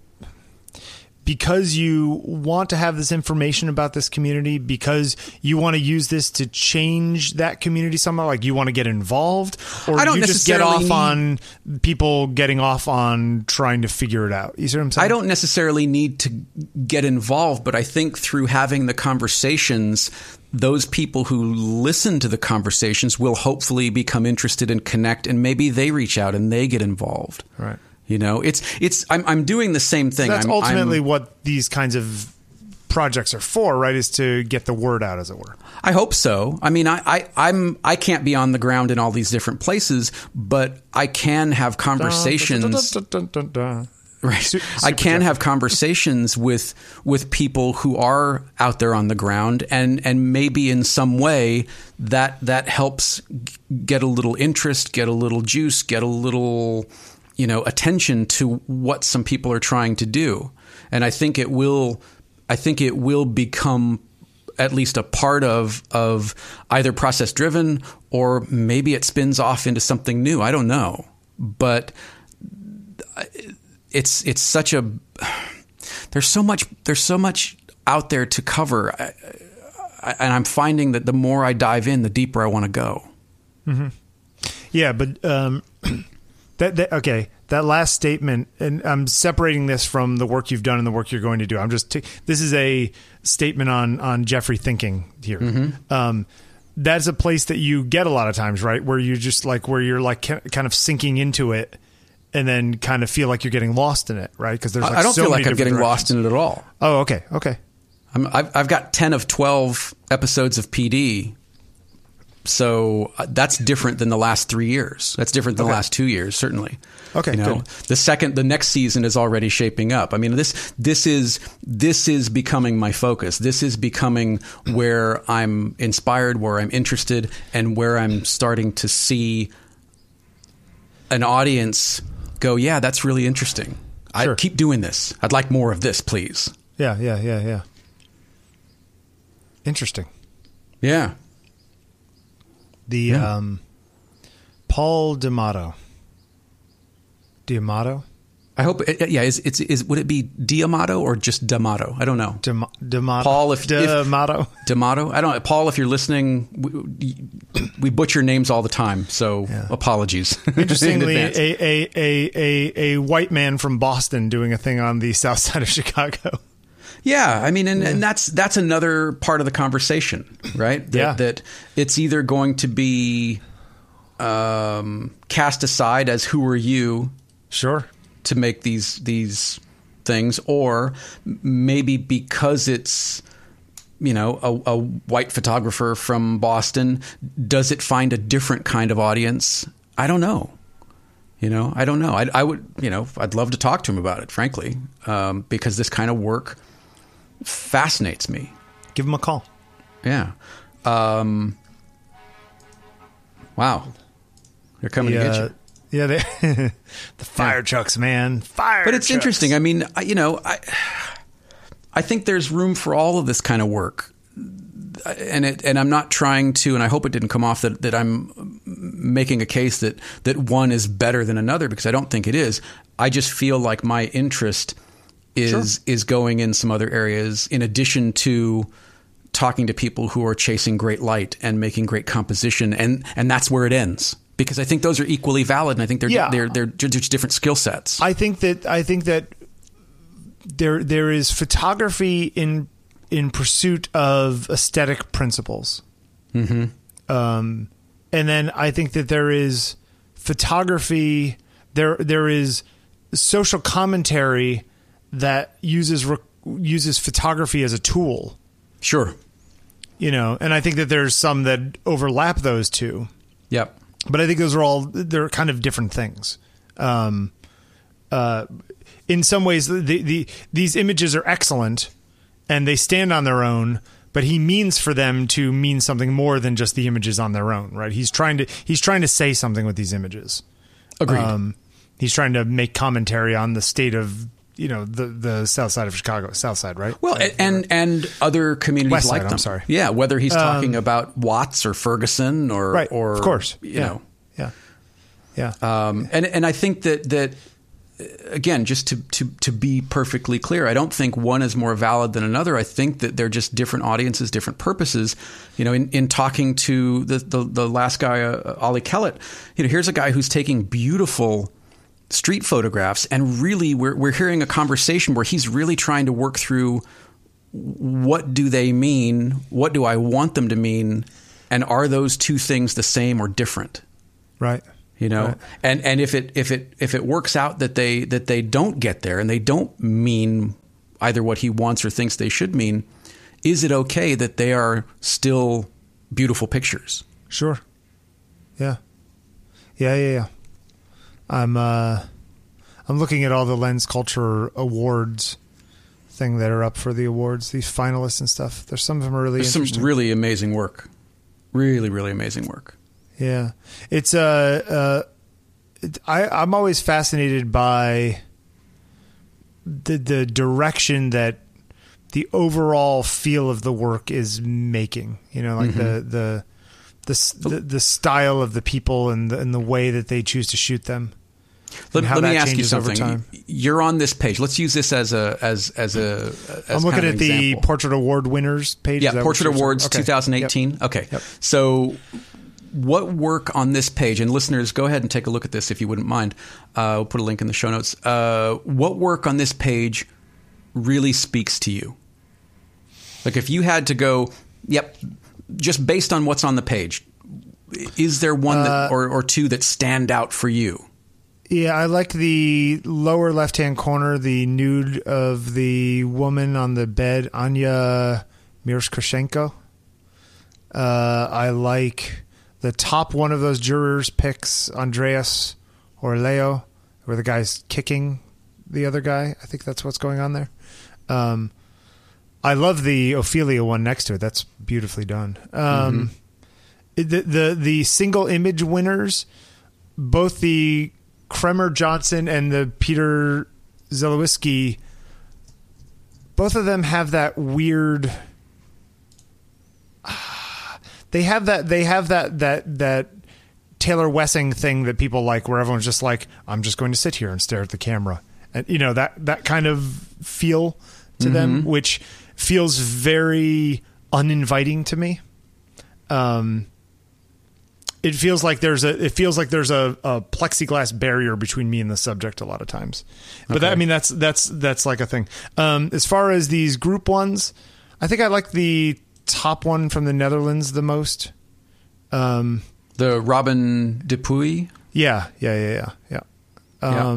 because you want to have this information about this community because you want to use this to change that community somehow like you want to get involved or I don't you just get off need- on people getting off on trying to figure it out you see what i'm saying I don't necessarily need to get involved, but I think through having the conversations, those people who listen to the conversations will hopefully become interested and connect, and maybe they reach out and they get involved. Right. You know, it's it's I'm I'm doing the same thing. that's I'm, ultimately I'm- what these kinds of projects are for right is to get the word out as it were I hope so. I mean, I, I I'm I can't be on the ground in all these different places, but I can have conversations. Dun, dun, dun. Right. Su- I can have conversations with with people who are out there on the ground and and maybe in some way that that helps get a little interest, get a little juice, get a little you know attention to what some people are trying to do. And I think it will I think it will become at least a part of of either process driven or maybe it spins off into something new. I don't know. But it's it's such a there's so much there's so much out there to cover I, I, and i'm finding that the more i dive in the deeper i want to go Yeah, but um, that, that okay. That last statement, and I'm separating this from the work you've done and the work you're going to do. I'm just t- this is a statement on on Jeffrey thinking here. Um, that's a place that you get a lot of times, right? Where you just like where you're like ki- kind of sinking into it, and then kind of feel like you're getting lost in it, right? Because there's like i don't so feel like i'm getting lost in it at all Oh, okay, okay. I'm, I've, I've got 10 of 12 episodes of pd so uh, that's different than the last three years that's different than Okay. the last two years certainly Okay, you know good. the second the next season is already shaping up i mean this this is this is becoming my focus this is becoming where i'm inspired where i'm interested and where i'm starting to see an audience go yeah that's really interesting Sure. i keep doing this i'd like more of this please Yeah, yeah, yeah, yeah. Interesting. yeah The Yeah. um, Paul D'Amato. D'Amato? I hope. Yeah, is it's is would it be Diamato or just D'Amato? I don't know. D'Am- D'Amato. Paul, if- if- D'Amato. D'Amato. I don't. Paul, if you're listening, we, we butcher names all the time, so Yeah. apologies. Interestingly, advance. a, a, a, a, a white man from Boston doing a thing on the south side of Chicago. Yeah, I mean, and, and that's that's another part of the conversation, right? That, Yeah. that it's either going to be um, cast aside as who are you Sure. to make these these things, or maybe because it's you know a, a white photographer from Boston, does it find a different kind of audience? I don't know. You know, I don't know. I, I would, you know, I'd love to talk to him about it, frankly, um, because this kind of work fascinates me. Give him a call. Yeah. Um, wow. They're coming to get you. Yeah, they, the fire trucks, man. Fire. But it's trucks. interesting. I mean, I, you know, I I think there's room for all of this kind of work, and it and I'm not trying to, and I hope it didn't come off that that I'm making a case that that one is better than another because I don't think it is. I just feel like my interest is is going in some other areas in addition to talking to people who are chasing great light and making great composition and and that's where it ends because I think those are equally valid and I think they're Yeah. they're, they're they're just different skill sets. I think that I think that there there is photography in in pursuit of aesthetic principles. Mm-hmm. Um, and then I think that there is photography. There there is social commentary that uses uses photography as a tool. Sure. You know, and I think that there's some that overlap those two. Yep. but I think those are all they're kind of different things. Um, uh, in some ways, the, the these images are excellent and they stand on their own. But he means for them to mean something more than just the images on their own, right? He's trying to he's trying to say something with these images. Agreed. Um, he's trying to make commentary on the state of you know the the south side of Chicago, south side, right? well, Right. and and other communities West like Side, I'm sorry. Yeah, whether he's talking about Watts or Ferguson or right, or of course, you yeah. know. yeah, yeah. Um, and and I think that that uh, again, just to, to to be perfectly clear, I don't think one is more valid than another. I think that they're just different audiences, different purposes. You know, in, in talking to the, the the last guy, uh, Ollie Kellett, you know, here's a guy who's taking beautiful street photographs, and really, we're we're hearing a conversation where he's really trying to work through what do they mean, what do I want them to mean, and are those two things the same or different? right. you know Right. and and if it if it if it works out that they that they don't get there and they don't mean either what he wants or thinks they should mean is it okay that they are still beautiful pictures Sure. Yeah. Yeah, yeah, yeah. I'm uh I'm looking at all the Lens Culture awards thing that are up for the awards, these finalists and stuff. There's some of them are really there's some really amazing work really really amazing work yeah. It's uh uh it, I I'm always fascinated by the the direction that the overall feel of the work is making. You know, like the the the, the the style of the people and the, and the way that they choose to shoot them. Let, let me ask you something you're on this page let's use this as a as as a as I'm looking at the. Portrait Award winners page. Yeah, Portrait? Awards Okay. 2018. Yep. Okay. Yep. So, what work on this page, and listeners, go ahead and take a look at this if you wouldn't mind. Uh, we'll put a link in the show notes. Uh, what work on this page really speaks to you? Like, if you had to go, yep, just based on what's on the page, is there one Uh, that, or, or two that stand out for you? Yeah, I like the lower left hand corner, the nude of the woman on the bed, Anya Mirskoshenko. Uh, I like the top one of those jurors picks, Andreas or Leo, where the guy's kicking the other guy. I think that's what's going on there. Um, I love the Ophelia one next to it. That's beautifully done. Um, the, the the single image winners, both the Kremer Johnson and the Peter Zelewski, both of them have that weird. They have that. They have that. That that Taylor Wessing thing that people like, where everyone's just like, "I'm just going to sit here and stare at the camera," and you know that that kind of feel to them, which feels very uninviting to me. Um, it feels like there's a it feels like there's a, a plexiglass barrier between me and the subject a lot of times but that, i mean that's that's that's like a thing um as far as these group ones i think i like the top one from the netherlands the most um The Robin de Puy. Yeah, yeah, yeah, yeah, yeah. Yeah.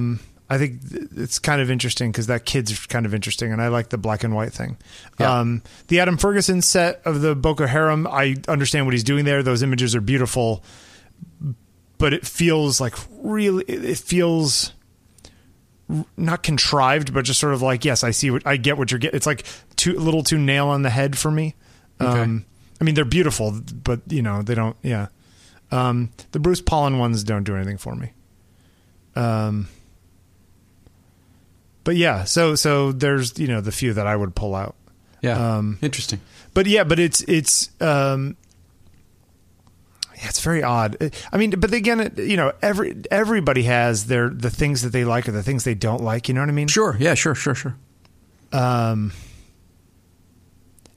I think it's kind of interesting because that kid's kind of interesting, and I like the black and white thing. Yeah. Um, the Adam Ferguson set of the Boko Haram, I understand what he's doing there. Those images are beautiful, but it feels like really, it it feels not contrived, but just sort of like, yes, I see what I get what you're getting. It's like too a little too nail on the head for me. Okay. Um, I mean, they're beautiful, but you know, they don't. Yeah. Um, the Bruce Pollen ones don't do anything for me. Um, but yeah, so so there's you know the few that I would pull out. Yeah. Um, Interesting. But yeah, but it's it's um, yeah, it's very odd. I mean, but again, you know, every everybody has their the things that they like or the things they don't like. You know what I mean? Sure. Yeah. Sure. Sure. Sure. um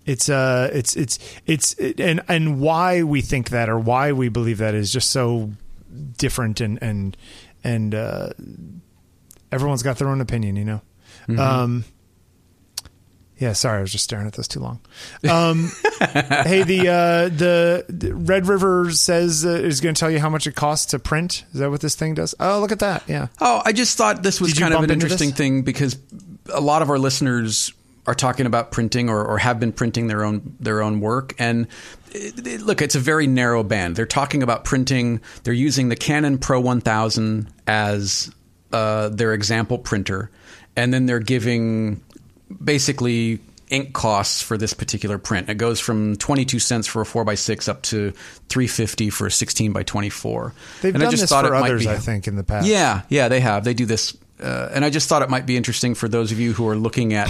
it's uh it's it's it's and and why we think that or why we believe that is just so different and and and uh everyone's got their own opinion you know? Um yeah sorry i was just staring at this too long. Um hey the uh the, the red river says uh, is going to tell you how much it costs to print. Is that what this thing does? Oh look at that. Yeah. Oh, I just thought this was Did kind of an interesting this? thing because a lot of our listeners are talking about printing or, or have been printing their own their own work. And it, it- look it's a very narrow band. They're talking about printing. They're using the canon pro 1000 as uh, their example printer and then they're giving basically ink costs for this particular print. It goes from 22 cents for a 4x6 up to 350 for a 16 by 24 they've and done I just this thought for it might others be i think in the past. Yeah, yeah, they have. They do this, uh, and I just thought it might be interesting for those of you who are looking at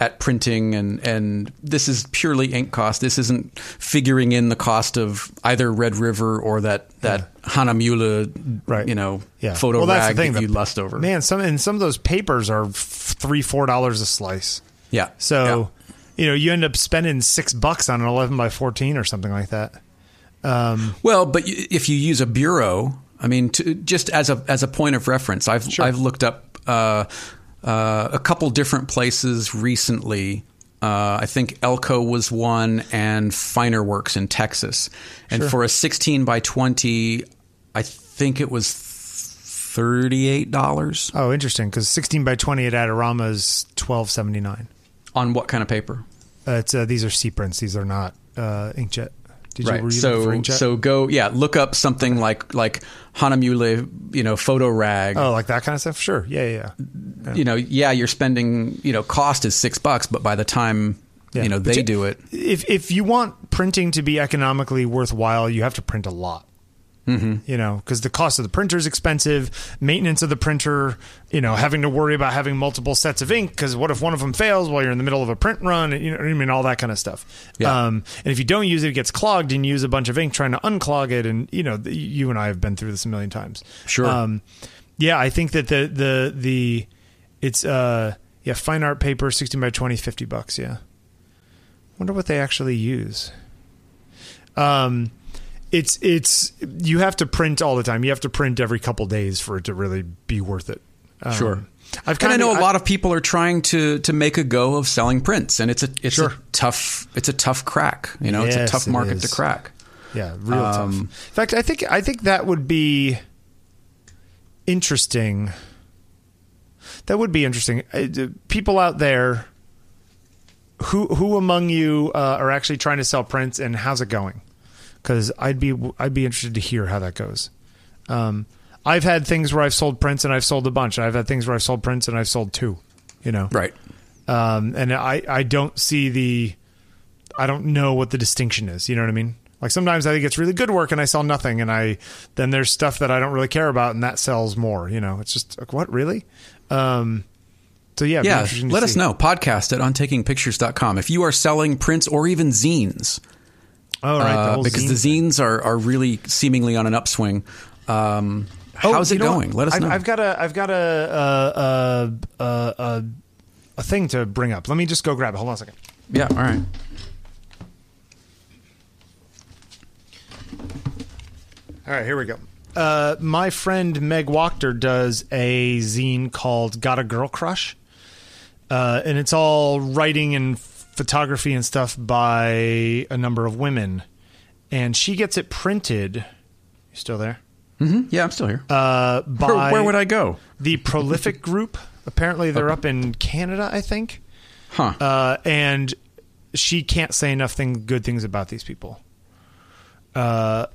at printing and and this is purely ink cost. This isn't figuring in the cost of either Red River or that that Hahnemühle, Right. You know, yeah. photo well, that's rag the thing. that the- you lust over. Man, some and some of those papers are three, four dollars a slice. yeah. So, you know, you end up spending six bucks on an eleven by fourteen or something like that. Um, Well, but if you use a bureau, I mean, to, just as a as a point of reference, I've Sure. I've looked up uh, uh, a couple different places recently. Uh, I think Elko was one, and Finer Works in Texas. And Sure. for a 16 by 20, I think it was thirty eight dollars oh, interesting. Because sixteen by twenty at Adorama is twelve seventy nine. on what kind of paper? Uh, it's uh, these are C prints. These are not uh, inkjet. Did you were you So so go yeah, look up something like like Hahnemühle, you know, photo rag. oh, like that kind of stuff. Sure. Yeah, yeah. yeah. you know, yeah, you're spending, you know, cost is six bucks, but by the time Yeah. you know But they you- do it, If if you want printing to be economically worthwhile, you have to print a lot. Mm-hmm. You know, because the cost of the printer is expensive, maintenance of the printer, you know, having to worry about having multiple sets of ink because what if one of them fails while you're in the middle of a print run? You know, what I mean, all that kind of stuff. Yeah. Um, and if you don't use it, it gets clogged, and you use a bunch of ink trying to unclog it. And you know, the, you and I have been through this a million times. Sure. Um, yeah, I think that the the the it's uh yeah fine art paper sixteen by 20, 50 bucks. Yeah. Wonder what they actually use. Um, it's it's you have to print all the time. You have to print every couple days for it to really be worth it. Um, Sure. I've and I kinda- know a lot of people are trying to to make a go of selling prints, and it's a it's Sure. a tough it's a tough crack. You know, it's a tough market to crack. Yeah, real tough. Um, In fact, I think I think that would be interesting. That would be interesting. Uh, People out there, who who among you uh, are actually trying to sell prints, and how's it going? Because I'd be I'd be interested to hear how that goes. Um, I've had things where I've sold prints and I've sold a bunch. I've had things where I've sold prints and I've sold two. You know, Right. um, and I, I don't see the I don't know what the distinction is. You know what I mean? Like sometimes I think it's really good work and I sell nothing, and I then there's stuff that I don't really care about and that sells more. You know, it's just like what really. Um, so yeah, Yeah, let us see. know. Podcast at ontakingpictures.com. If you are selling prints or even zines, Oh right, the uh, whole because zine the zines are, are really seemingly on an upswing. Um, Oh, how's it going? Let us I've, know. I've got a I've got a a, a a a a thing to bring up. Let me just go grab it. Hold on a second. yeah, all right. All right, here we go. Uh, my friend Meg Wachter does a zine called "Got a Girl Crush," uh, and it's all writing and photography and stuff by a number of women. And she gets it printed You still there? hmm Yeah, I'm still here. Uh, by where, where would I go? the Prolific Group. Apparently, they're up in Canada, I think. Huh. Uh, and she can't say enough thing, good things about these people. Uh,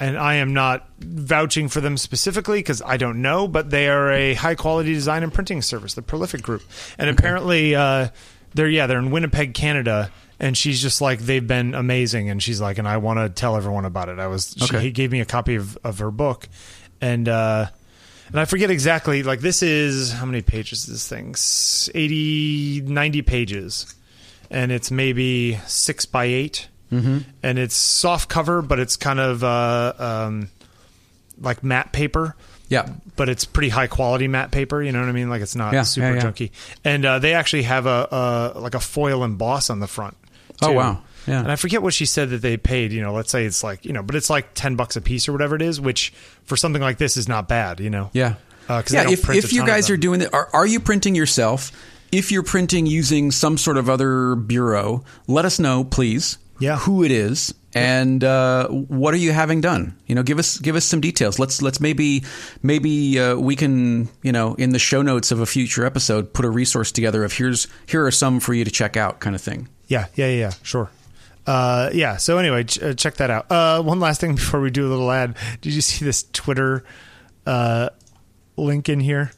and I am not vouching for them specifically because I don't know, but they are a high quality design and printing service, the Prolific Group, and apparently uh, they're yeah they're in Winnipeg, Canada. And she's just like they've been amazing, and she's like, and I want to tell everyone about it. I was she, Okay. he gave me a copy of, of her book, and uh, and I forget exactly. Like this is how many pages is this thing? S- 80, 90 pages, and it's maybe six by 8 mm-hmm. and it's soft cover, but it's kind of uh, um, like matte paper. Yeah. But it's pretty high quality matte paper. You know what I mean? Like it's not Yeah, super yeah, junky. And uh, they actually have a, a like a foil emboss on the front. Oh, wow. Yeah. And I forget what she said that they paid. You know, let's say it's like you know, but it's like ten bucks a piece or whatever it is, which for something like this is not bad. You know. Yeah. Uh, yeah. If, if you guys are doing it, are, are you printing yourself? If you're printing using some sort of other bureau, let us know, please. Yeah. Who it is and uh, what are you having done? You know, give us give us some details. Let's let's maybe maybe uh, we can you know in the show notes of a future episode put a resource together of here's here are some for you to check out kind of thing. Yeah, yeah, yeah, yeah, sure. Uh, yeah. So anyway, ch- uh, check that out. Uh, one last thing before we do a little ad. Did you see this Twitter uh, link in here?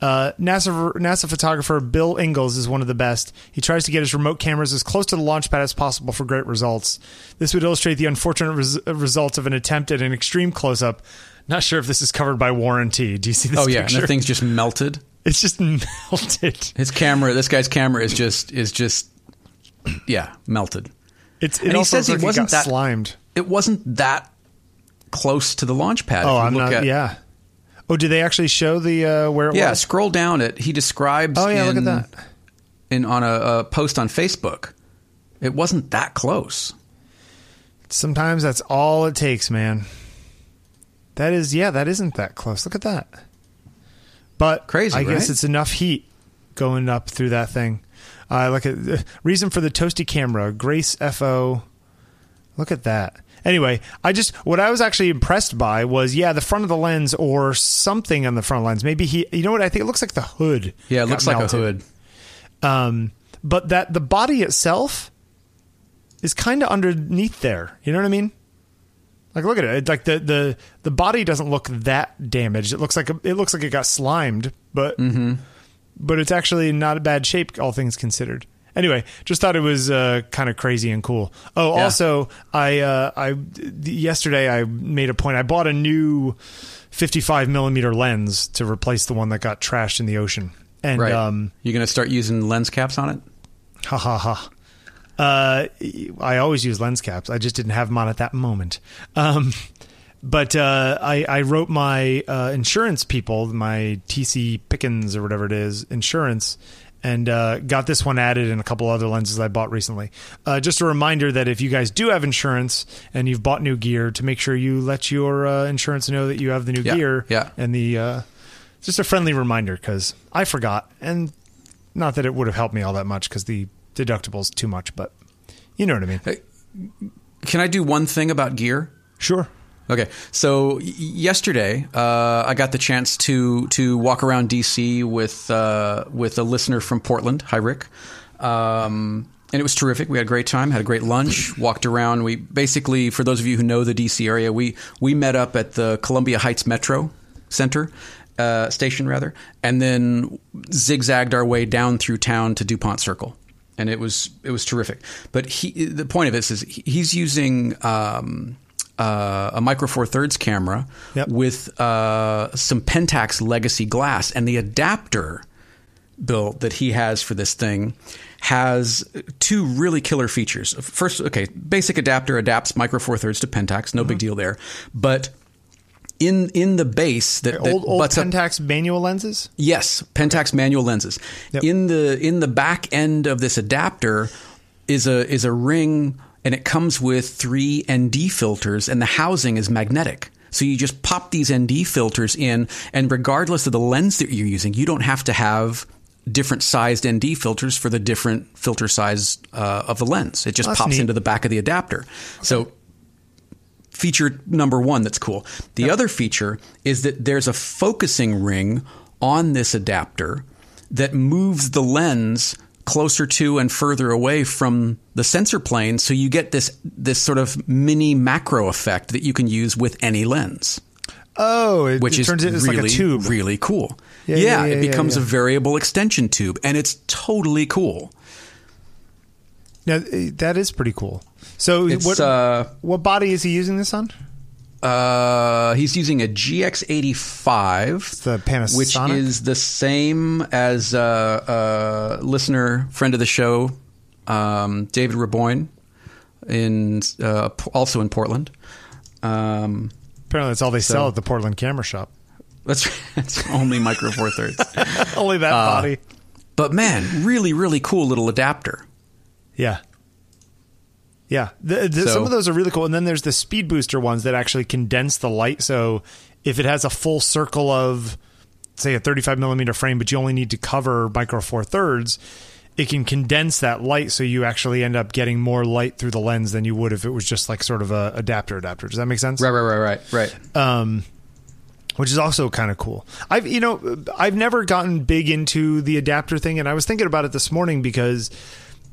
Uh, NASA NASA photographer Bill Ingalls is one of the best. He tries to get his remote cameras as close to the launch pad as possible for great results. This would illustrate the unfortunate res- results of an attempt at an extreme close up. Not sure if this is covered by warranty. Do you see this Oh yeah, picture? and the thing's just melted. it's just melted. His camera, this guy's camera is just is just yeah melted. It's it And he also says he like wasn't got that- slimed. It wasn't that close to the launch pad. Oh, if you I'm look not. at- yeah. Oh, did they actually show the uh, where it Yeah, was? scroll down it. He describes. Oh yeah, in, look at that. In on a, a post on Facebook, it wasn't that close. Sometimes that's all it takes, man. That is, yeah, that isn't that close. Look at that. But Crazy, I guess it's enough heat going up through that thing. Uh, look at the reason for the toasty camera, GRACE-FO. Look at that. Anyway, I just what I was actually impressed by was yeah the front of the lens or something on the front lens. Maybe he, you know what I think it looks like the hood. Yeah, it looks like melted. a hood. Um, but that the body itself is kind of underneath there. You know what I mean? Like, look at it. Like the the the body doesn't look that damaged. It looks like a, it looks like it got slimed, but but it's actually not a bad shape, all things considered. Anyway, just thought it was uh, kind of crazy and cool. Oh, Yeah. also, I uh, I yesterday I made a point. I bought a new 55 millimeter lens to replace the one that got trashed in the ocean. And Right. um, You're going to start using lens caps on it. Ha ha ha. Uh, I always use lens caps. I just didn't have them on at that moment. Um, but uh, I, I wrote my uh, insurance people, my TC Pickens or whatever it is, insurance, and uh, got this one added and a couple other lenses I bought recently. Uh, just a reminder that if you guys do have insurance and you've bought new gear, to make sure you let your uh, insurance know that you have the new Yeah, gear. yeah. And the uh, just a friendly reminder because I forgot and not that it would have helped me all that much because the deductible's too much, but you know what I mean. Can I do one thing about gear? Sure. Okay, so yesterday uh, I got the chance to to walk around DC with uh, with a listener from Portland. Hi, Rick. Um, and it was terrific. We had a great time. Had a great lunch. Walked around. We basically, for those of you who know the DC area, we we met up at the Columbia Heights Metro Center uh, station, rather, and then zigzagged our way down through town to Dupont Circle and it was it was terrific. But he, the point of this is he's using um, uh, a Micro Four Thirds camera Yep. with uh, some Pentax legacy glass, and the adapter built that he has for this thing has two really killer features. First, okay, basic adapter adapts Micro Four Thirds to Pentax, no big deal there, but in in the base that, that old old butts up- Pentax manual lenses. Yes, Pentax manual lenses. Yep. In the in the back end of this adapter is a is a ring and it comes with three ND filters and the housing is magnetic. So you just pop these ND filters in and regardless of the lens that you're using, you don't have to have different sized ND filters for the different filter size uh, of the lens. It just That's pops neat. into the back of the adapter. So feature number one that's cool. The other feature is that there's a focusing ring on this adapter that moves the lens closer to and further away from the sensor plane so you get this this sort of mini macro effect that you can use with any lens Oh, it, which it is turns it's really like a tube. really cool Yeah, yeah, yeah, yeah, it becomes a variable extension tube and it's totally cool Now, eh, that is pretty cool. So it's what uh what body is he using this on? Uh, he's using a GX85, It's the Panasonic. which is the same as uh, uh, listener friend of the show, um, David Raboyne, in uh, also in Portland. Um, apparently that's all they sell at the Portland Camera Shop. that's that's only micro four thirds. Only that Uh, body. But man, really, really cool little adapter. Yeah. Yeah. The, the, So- some of those are really cool. And then there's the speed booster ones that actually condense the light. So if it has a full circle of, say, a 35 millimeter frame, but you only need to cover micro four thirds, it can condense that light so you actually end up getting more light through the lens than you would if it was just like sort of a adapter adapter. Does that make sense? Right, right, right, right, right. um, which is also kind of cool. I've you know I've never gotten big into the adapter thing, and I was thinking about it this morning because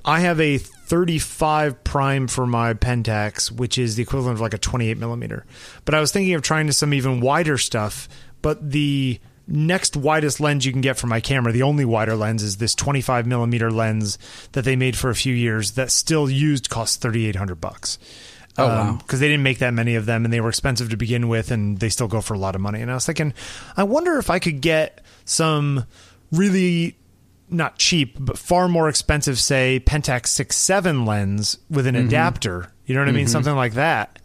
I have a 35 prime for my Pentax, which is the equivalent of like a 28 millimeter. But I was thinking of trying to some even wider stuff, but the next widest lens you can get for my camera, the only wider lens is this 25 millimeter lens that they made for a few years that still used costs 3800 bucks. Oh, um, wow. Because they didn't make that many of them and they were expensive to begin with and they still go for a lot of money. And I was thinking, I wonder if I could get some really not cheap, but far more expensive, say, Pentax 6.7 lens with Mm-hmm. an adapter. You know what I mean? Something like that.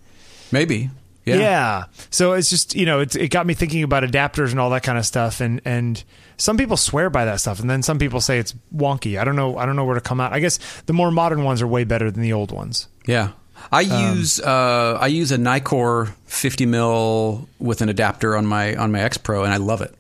Maybe. Yeah. Yeah. So it's just you know it it got me thinking about adapters and all that kind of stuff and and some people swear by that stuff and then some people say it's wonky. I don't know. I don't know where to come out. I guess the more modern ones are way better than the old ones. Yeah. I Um, use uh, I use a Nikkor 50 mil with an adapter on my on my X Pro and I love it.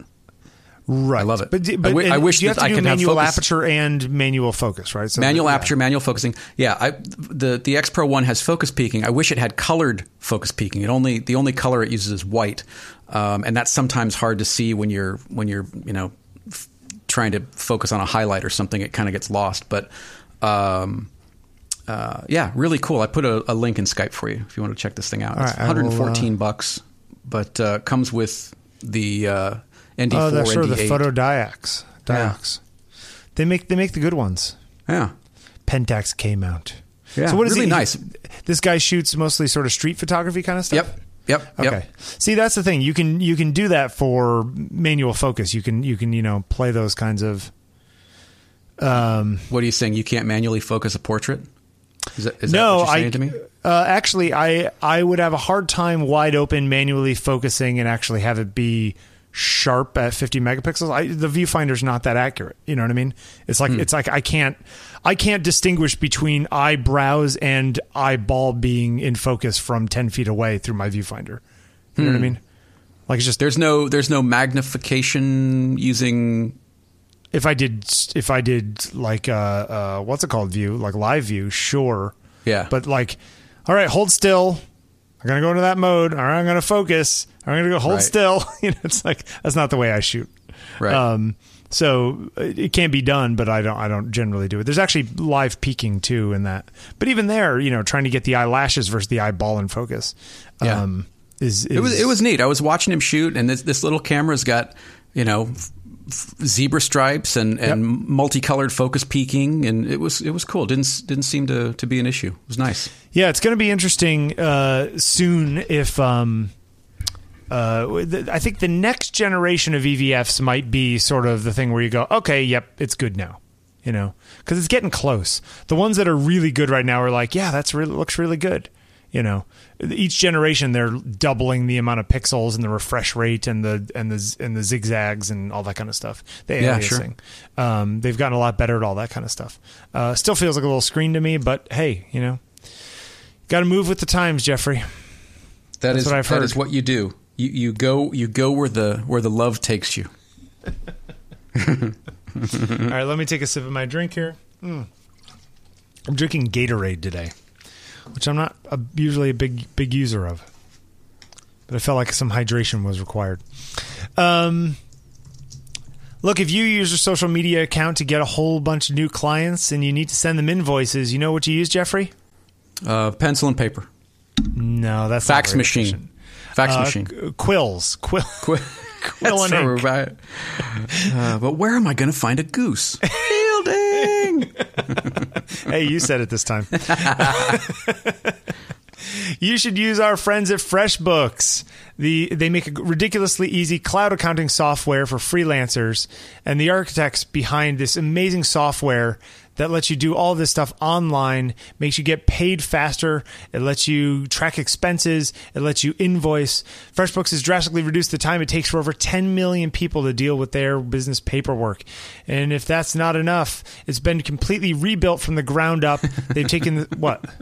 Right. I love it. But, but wi- I wish you have to I do manual aperture and manual focus, right? So manual yeah. aperture, manual focusing. Yeah, I, the the X Pro one has focus peaking. I wish it had colored focus peaking. It only the only color it uses is white, um, and that's sometimes hard to see when you're when you're you know f- trying to focus on a highlight or something. It kind of gets lost, but. Um, uh, yeah, really cool. I put a, a link in Skype for you if you want to check this thing out. All It's right, I will, 114 bucks, but uh, comes with the uh, ND4, Oh, that's sure the ND8. Fotodiox. Yeah. They make they make the good ones. Yeah, Pentax K mount. Yeah, So what is really he- nice. This guy shoots mostly sort of street photography kind of stuff. Yep. Yep. Okay. Yep. See, that's the thing. You can you can do that for manual focus. You can you can you know play those kinds of. Um, What are you saying? You can't manually focus a portrait? Is that, is that no, what you're saying I to me? Uh, actually I I would have a hard time wide open manually focusing and actually have it be sharp at 50 megapixels. I, the viewfinder's not that accurate. You know what I mean? It's Hmm. like it's like I can't I can't distinguish between eyebrows and eyeball being in focus from 10 feet away through my viewfinder. You know what I mean? Like it's just There's no there's no magnification using if I did if I did like uh uh what's it called view like live view sure Yeah. but like all right hold still I'm gonna go into that mode right I'm gonna focus I'm gonna go hold Right. still you know it's like that's not the way I shoot Right. um so it can be done but I don't I don't generally do it there's actually live peaking too in that but even there you know trying to get the eyelashes versus the eyeball in focus Yeah. um is, is it was it was neat. I was watching him shoot and this this little camera's got, you know, zebra stripes and, and multicolored focus peaking and it was it was cool. Didn't didn't seem to to be an issue. It was nice. Yeah, it's going to be interesting uh, soon if. Um, uh, I think the next generation of EVFs might be sort of the thing where you go, okay, yep, it's good now, you know, because it's getting close. The ones that are really good right now are like, yeah, that's really looks really good, you know. Each generation they're doubling the amount of pixels and the refresh rate and the and the and the zigzags and all that kind of stuff. The Yeah, sure. Um, they've gotten a lot better at all that kind of stuff. Uh, still feels like a little screen to me, but hey, you know, got to move with the times, Jeffrey. That That's is what I've heard. is what you do. You you go you go where the where the love takes you. All right, let me take a sip of my drink here. Mm. I'm drinking Gatorade today, which I'm not a, usually a big big user of. but I felt like some hydration was required. Um, look, if you use your social media account to get a whole bunch of new clients and you need to send them invoices, you know what you use, Jeffrey? Uh, pencil and paper. No, that's not Fax machine. efficient. Fax Uh, machine. qu- quills, quill, Quill, quill and ink. right. Uh, but where am I going to find a goose? Fielding. hey, you said it this time. you should use our friends at FreshBooks. The they make a ridiculously easy cloud accounting software for freelancers, and the architects behind this amazing software that lets you do all this stuff online, makes you get paid faster. It lets you track expenses. It lets you invoice. FreshBooks has drastically reduced the time it takes for over 10 million people to deal with their business paperwork. And if that's not enough, it's been completely rebuilt from the ground up. They've taken the, what?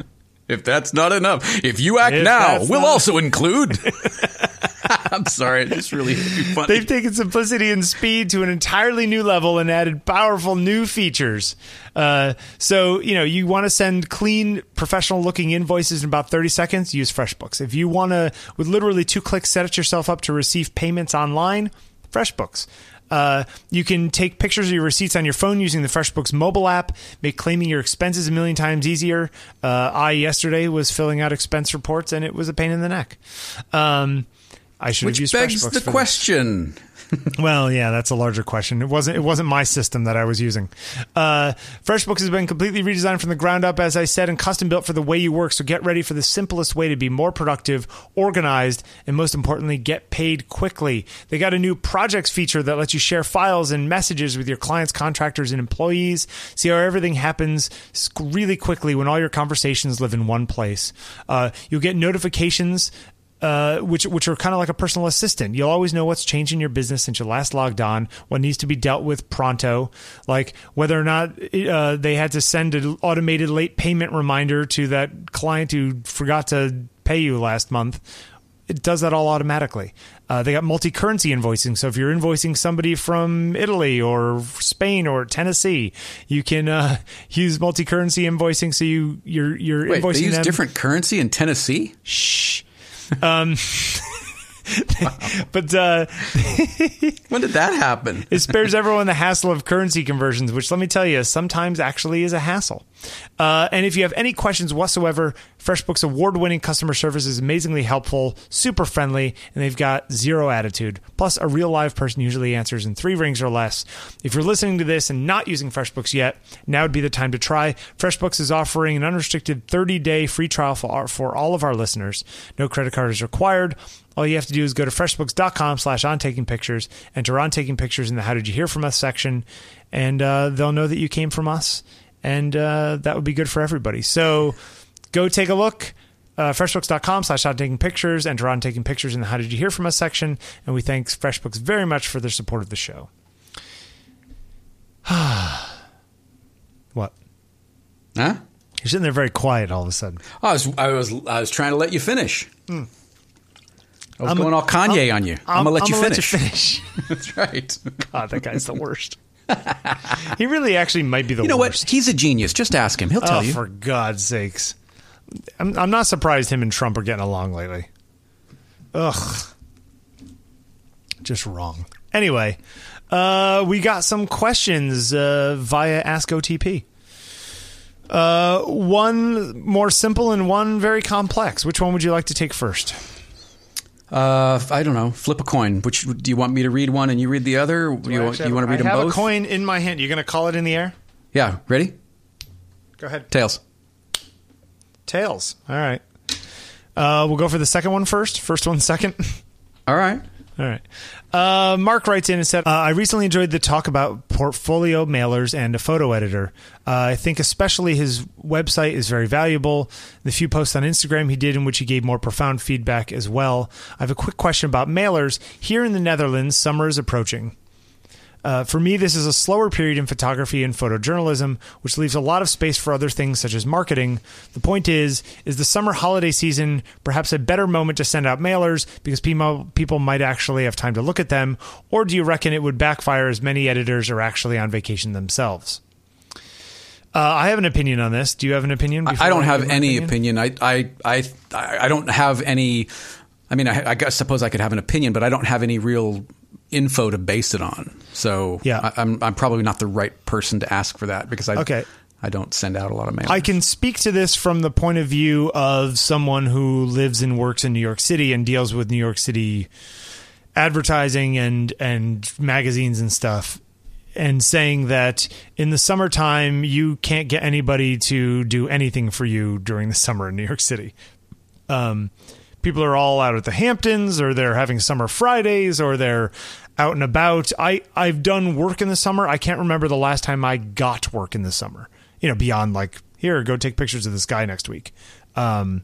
If that's not enough, if you act If now, we'll also include. I'm sorry, it's really funny. They've taken simplicity and speed to an entirely new level and added powerful new features. Uh, so, you know, you want to send clean, professional looking invoices in about 30 seconds, use FreshBooks. If you want to, with literally two clicks, set it yourself up to receive payments online, FreshBooks. Uh, you can take pictures of your receipts on your phone using the FreshBooks mobile app, make claiming your expenses a million times easier. Uh, I yesterday was filling out expense reports and it was a pain in the neck. Um, I should have Which used begs FreshBooks the for question. Well, yeah, that's a larger question. It wasn't. It wasn't my system that I was using. Uh, FreshBooks has been completely redesigned from the ground up, as I said, and custom built for the way you work. So get ready for the simplest way to be more productive, organized, and most importantly, get paid quickly. They got a new projects feature that lets you share files and messages with your clients, contractors, and employees. See how everything happens really quickly when all your conversations live in one place. Uh, you'll get notifications uh, which which are kind of like a personal assistant. You'll always know what's changed in your business since you last logged on, what needs to be dealt with pronto, like whether or not uh, they had to send an automated late payment reminder to that client who forgot to pay you last month. It does that all automatically. Uh, they got multi-currency invoicing, so if you're invoicing somebody from Italy or Spain or Tennessee, you can uh, use multi-currency invoicing. So you you're you're Wait, invoicing they use them. different currency in Tennessee? Shh. Um, but uh, When did that happen? it spares everyone the hassle of currency conversions, which let me tell you, sometimes actually is a hassle. Uh, and if you have any questions whatsoever, FreshBooks award winning customer service is amazingly helpful, super friendly, and they've got zero attitude. Plus, a real live person usually answers in three rings or less. If you're listening to this and not using FreshBooks yet, now would be the time to try. FreshBooks is offering an unrestricted 30 day free trial for, our, for all of our listeners. No credit card is required. All you have to do is go to freshbooks.com slash on taking pictures, enter on taking pictures in the how did you hear from us section, and uh, they'll know that you came from us. And uh, that would be good for everybody. So go take a look. Uh, freshbooks.com slash on taking pictures, enter on taking pictures in the how did you hear from us section. And we thank FreshBooks very much for their support of the show. what? Huh? You're sitting there very quiet all of a sudden. I was I was I was trying to let you finish. I was. I'm- going all Kanye on you. I'm, gonna let you finish. finish. That's right. God, that guy's the worst. he really actually might be the worst. You know worst. what? He's a genius. Just ask him. He'll tell oh, you. for God's sakes. I'm, I'm not surprised him and Trump are getting along lately. Ugh. Just wrong. Anyway, uh, we got some questions uh, via Ask OTP. Uh, one more simple and one very complex. Which one would you like to take first? Uh, I don't know. Flip a coin. Which do you want me to read one and you read the other? you, you want to read I them have both? a coin in my hand. You're going to call it in the air? Yeah. Ready? Go ahead. Tails. Tails. All right. Uh, we'll go for the second one first. First one second. All right. All right. Uh, Mark writes in and said, uh, I recently enjoyed the talk about portfolio mailers and a photo editor. Uh, I think especially his website is very valuable. The few posts on Instagram he did in which he gave more profound feedback as well. I have a quick question about mailers. Here in the Netherlands, summer is approaching. Uh, for me, this is a slower period in photography and photojournalism, which leaves a lot of space for other things such as marketing. The point is, is the summer holiday season perhaps a better moment to send out mailers because people people might actually have time to look at them, or do you reckon it would backfire as many editors are actually on vacation themselves? Uh, I have an opinion on this. Do you have an opinion? I don't give have any opinion. I, I, I, I don't have any I mean, I, I guess, suppose I could have an opinion, but I don't have any real info to base it on. So Yeah. I, I'm I'm probably not the right person to ask for that because I Okay. I don't send out a lot of mail. I can speak to this from the point of view of someone who lives and works in New York City and deals with New York City advertising and and magazines and stuff and saying that in the summertime you can't get anybody to do anything for you during the summer in New York City. Um, people are all out at the Hamptons or they're having summer Fridays or they're out and about. I I've done work in the summer. I can't remember the last time I got work in the summer. You know, beyond like here, go take pictures of this guy next week. Um,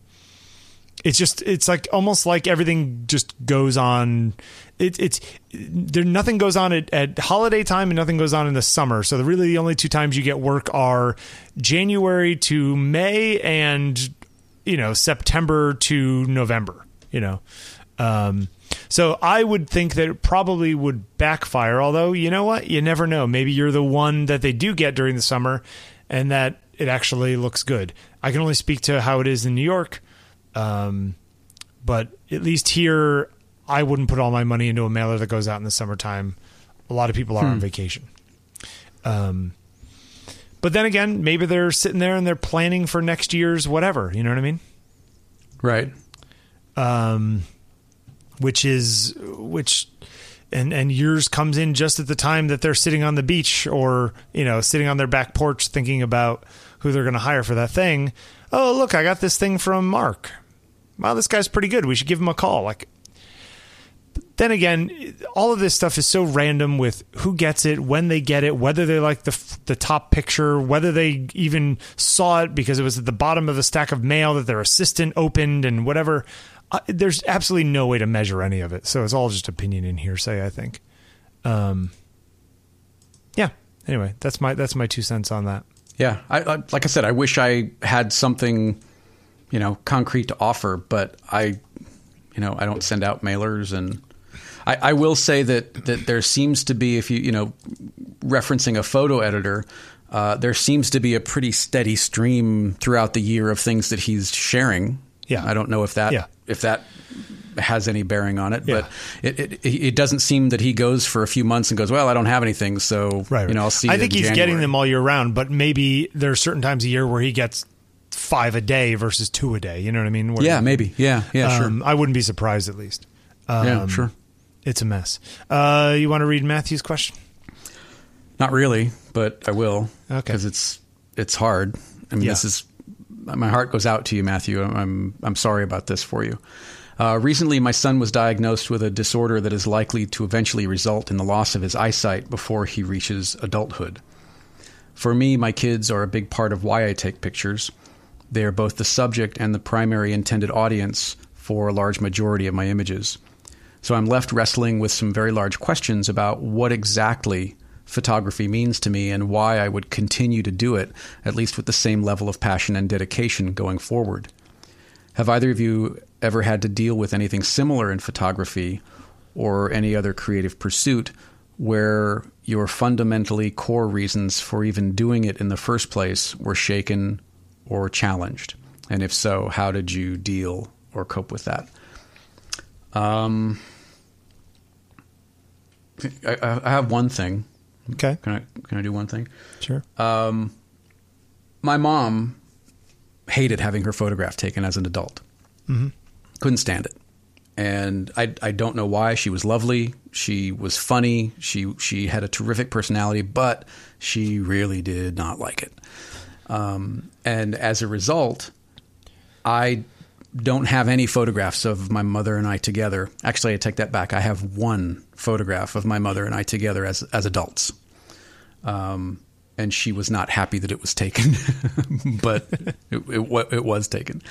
it's just it's like almost like everything just goes on it, it's there nothing goes on at, at holiday time and nothing goes on in the summer so the really the only two times you get work are january to may and you know september to november you know um, so i would think that it probably would backfire although you know what you never know maybe you're the one that they do get during the summer and that it actually looks good i can only speak to how it is in new york um, but at least here, I wouldn't put all my money into a mailer that goes out in the summertime. A lot of people are on vacation. Um, but then again, maybe they're sitting there and they're planning for next year's whatever. You know what I mean? right. um, which is which and and yours comes in just at the time that they're sitting on the beach or you know sitting on their back porch thinking about who they're going to hire for that thing. Oh look i got this thing from mark. Wow this guy's pretty good. We should give him a call. Like then again all of this stuff is so random with who gets it when they get it whether they like the the top picture whether they even saw it because it was at the bottom of the stack of mail that their assistant opened and whatever uh, there's absolutely no way to measure any of it so it's all just opinion and hearsay i think um yeah anyway that's my that's my two cents on that Yeah, I, I, like I said, I wish I had something, you know, concrete to offer, but I, you know, I don't send out mailers, and I, I will say that that there seems to be, if you, you know, referencing a photo editor, uh, there seems to be a pretty steady stream throughout the year of things that he's sharing. Yeah. I don't know if that Yeah. If that has any bearing on it, Yeah. but it, it it doesn't seem that he goes for a few months and goes, well, I don't have anything, so right you know, I'll see. i think in he's getting them all year round but maybe there are certain times a year where he gets five a day versus two a day you know what i mean Where- Yeah, maybe. Yeah, yeah, sure. Um, I wouldn't be surprised at least. Um, Yeah, sure. It's a mess. Uh, you want to read Matthew's question? Not really, but I will. Okay. Because it's it's hard. I mean, Yeah. this is my heart goes out to you, Matthew. I'm I'm sorry about this for you. Uh, recently, my son was diagnosed with a disorder that is likely to eventually result in the loss of his eyesight before he reaches adulthood. For me, my kids are a big part of why I take pictures. They are both the subject and the primary intended audience for a large majority of my images. So I'm left wrestling with some very large questions about what exactly photography means to me and why I would continue to do it, at least with the same level of passion and dedication going forward. Have either of you ever had to deal with anything similar in photography or any other creative pursuit where your fundamentally core reasons for even doing it in the first place were shaken or challenged? And if so, how did you deal or cope with that? Um, I, I have one thing. Okay, Can I can I do one thing? sure. Um, my mom hated having her photograph taken as an adult. Couldn't stand it, and I I don't know why. She was lovely. She was funny. She she had a terrific personality, but she really did not like it. Um, and as a result, I don't have any photographs of my mother and I together. Actually, I take that back. I have one photograph of my mother and I together as as adults. Um, and she was not happy that it was taken, but it, it, it was taken.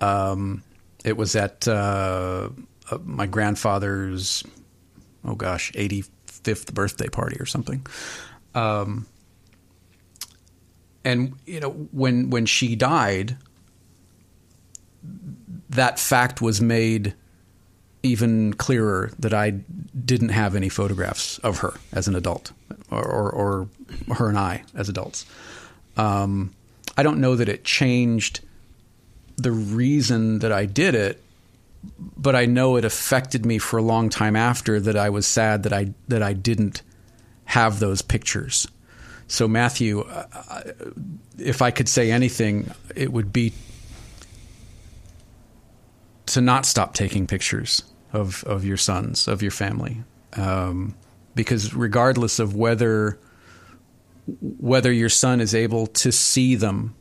Um, it was at uh, uh, my grandfather's, oh gosh, 85th birthday party or something. Um, and you know when when she died, that fact was made even clearer that I didn't have any photographs of her as an adult, or, or, or her and I as adults. Um, I don't know that it changed the reason that I did it, but I know it affected me for a long time after that. I was sad that I that I didn't have those pictures. So Matthew, uh, if I could say anything, it would be to not stop taking pictures of of your sons, of your family, um, because regardless of whether whether your son is able to see them,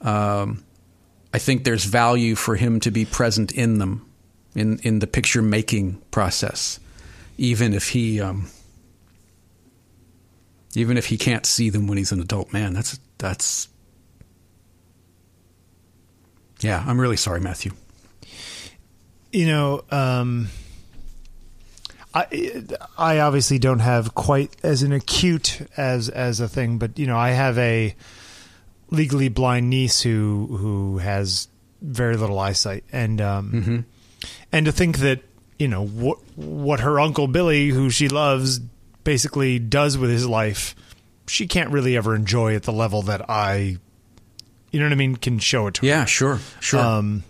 um, I think there's value for him to be present in them, in in the picture making process, even if he. Um, even if he can't see them when he's an adult man, that's that's yeah. I'm really sorry, Matthew you know, um, I I obviously don't have quite as an acute as as a thing, but you know, I have a legally blind niece who who has very little eyesight, and um, mm-hmm. and to think that you know what what her uncle Billy, who she loves, basically does with his life, she can't really ever enjoy at the level that I, you know what I mean, can show it to her. Yeah, sure, sure. Um,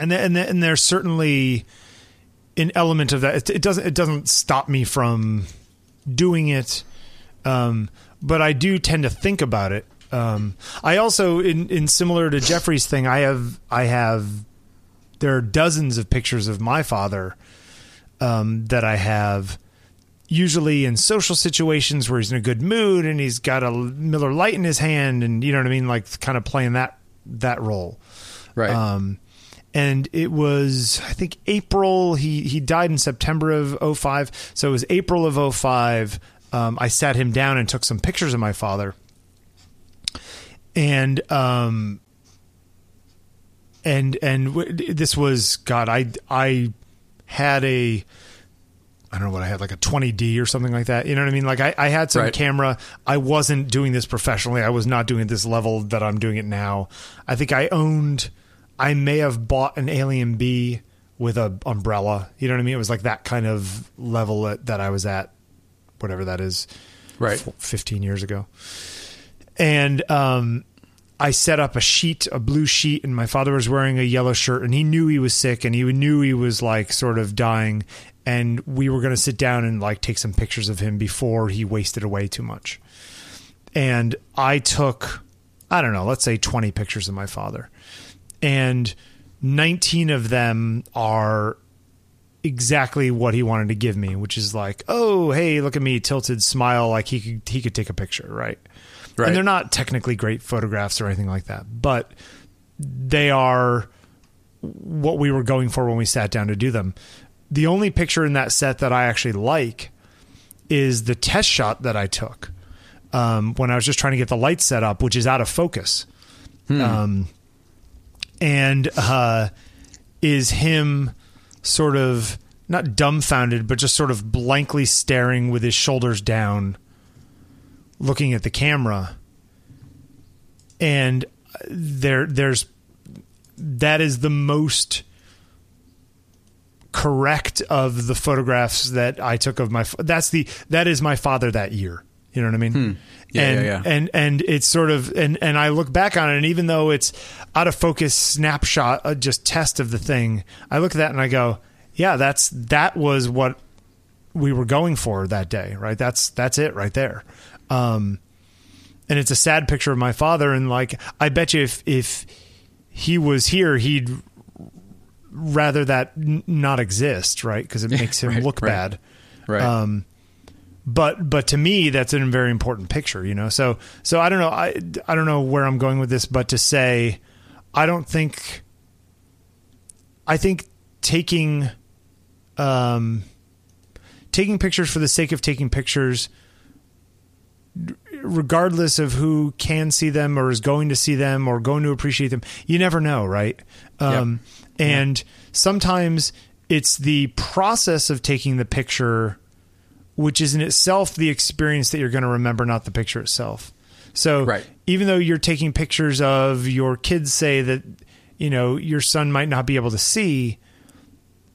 and and and there's certainly an element of that. It, it, doesn't it doesn't stop me from doing it, um, but I do tend to think about it. Um, I also, in in similar to Jeffrey's thing, I have I have there are dozens of pictures of my father um, that I have. Usually in social situations where he's in a good mood and he's got a Miller Lite in his hand, and you know what I mean, like kind of playing that that role, right? Um, and it was I think April. He he died in September of 05. so it was April of 05. Um, I sat him down and took some pictures of my father, and um, and and w- this was God. I I had a I don't know what I had, like a 20D or something like that. You know what I mean? Like I, I had some right. camera. I wasn't doing this professionally. I was not doing it this level that I'm doing it now. I think I owned I may have bought an AlienBee with a umbrella. You know what I mean? It was like that kind of level that, that I was at, whatever that is, right? Fifteen years ago, and um, I set up a sheet, a blue sheet, and my father was wearing a yellow shirt, and he knew he was sick, and he knew he was like sort of dying, and we were going to sit down and like take some pictures of him before he wasted away too much, and I took. I don't know, let's say 20 pictures of my father and 19 of them are exactly what he wanted to give me, which is like, oh, hey, look at me, tilted smile, like he could he could take a picture, right? Right. And they're not technically great photographs or anything like that, but they are what we were going for when we sat down to do them. The only picture in that set that I actually like is the test shot that I took um, when I was just trying to get the light set up, which is out of focus. Hmm. Um, and uh, is him sort of not dumbfounded, but just sort of blankly staring with his shoulders down, looking at the camera. And there, there's that is the most correct of the photographs that I took of my. That's the that is my father that year. You know what I mean? Hmm. Yeah, and, yeah, yeah. and and it's sort of and and I look back on it, and even though it's out of focus snapshot, uh, just test of the thing, I look at that and I go, yeah, that's that was what we were going for that day, right? That's that's it right there. Um, and it's a sad picture of my father, and like I bet you if if he was here, he'd rather that n- not exist, right? Because it makes him right, look right. bad. Right. Um, but but to me that's a very important picture you know so so i don't know i i don't know where i'm going with this but to say i don't think i think taking um taking pictures for the sake of taking pictures regardless of who can see them or is going to see them or going to appreciate them you never know right um yep. and yep. sometimes it's the process of taking the picture which is in itself the experience that you're going to remember, not the picture itself. So right. even though you're taking pictures of your kids, say that you know your son might not be able to see,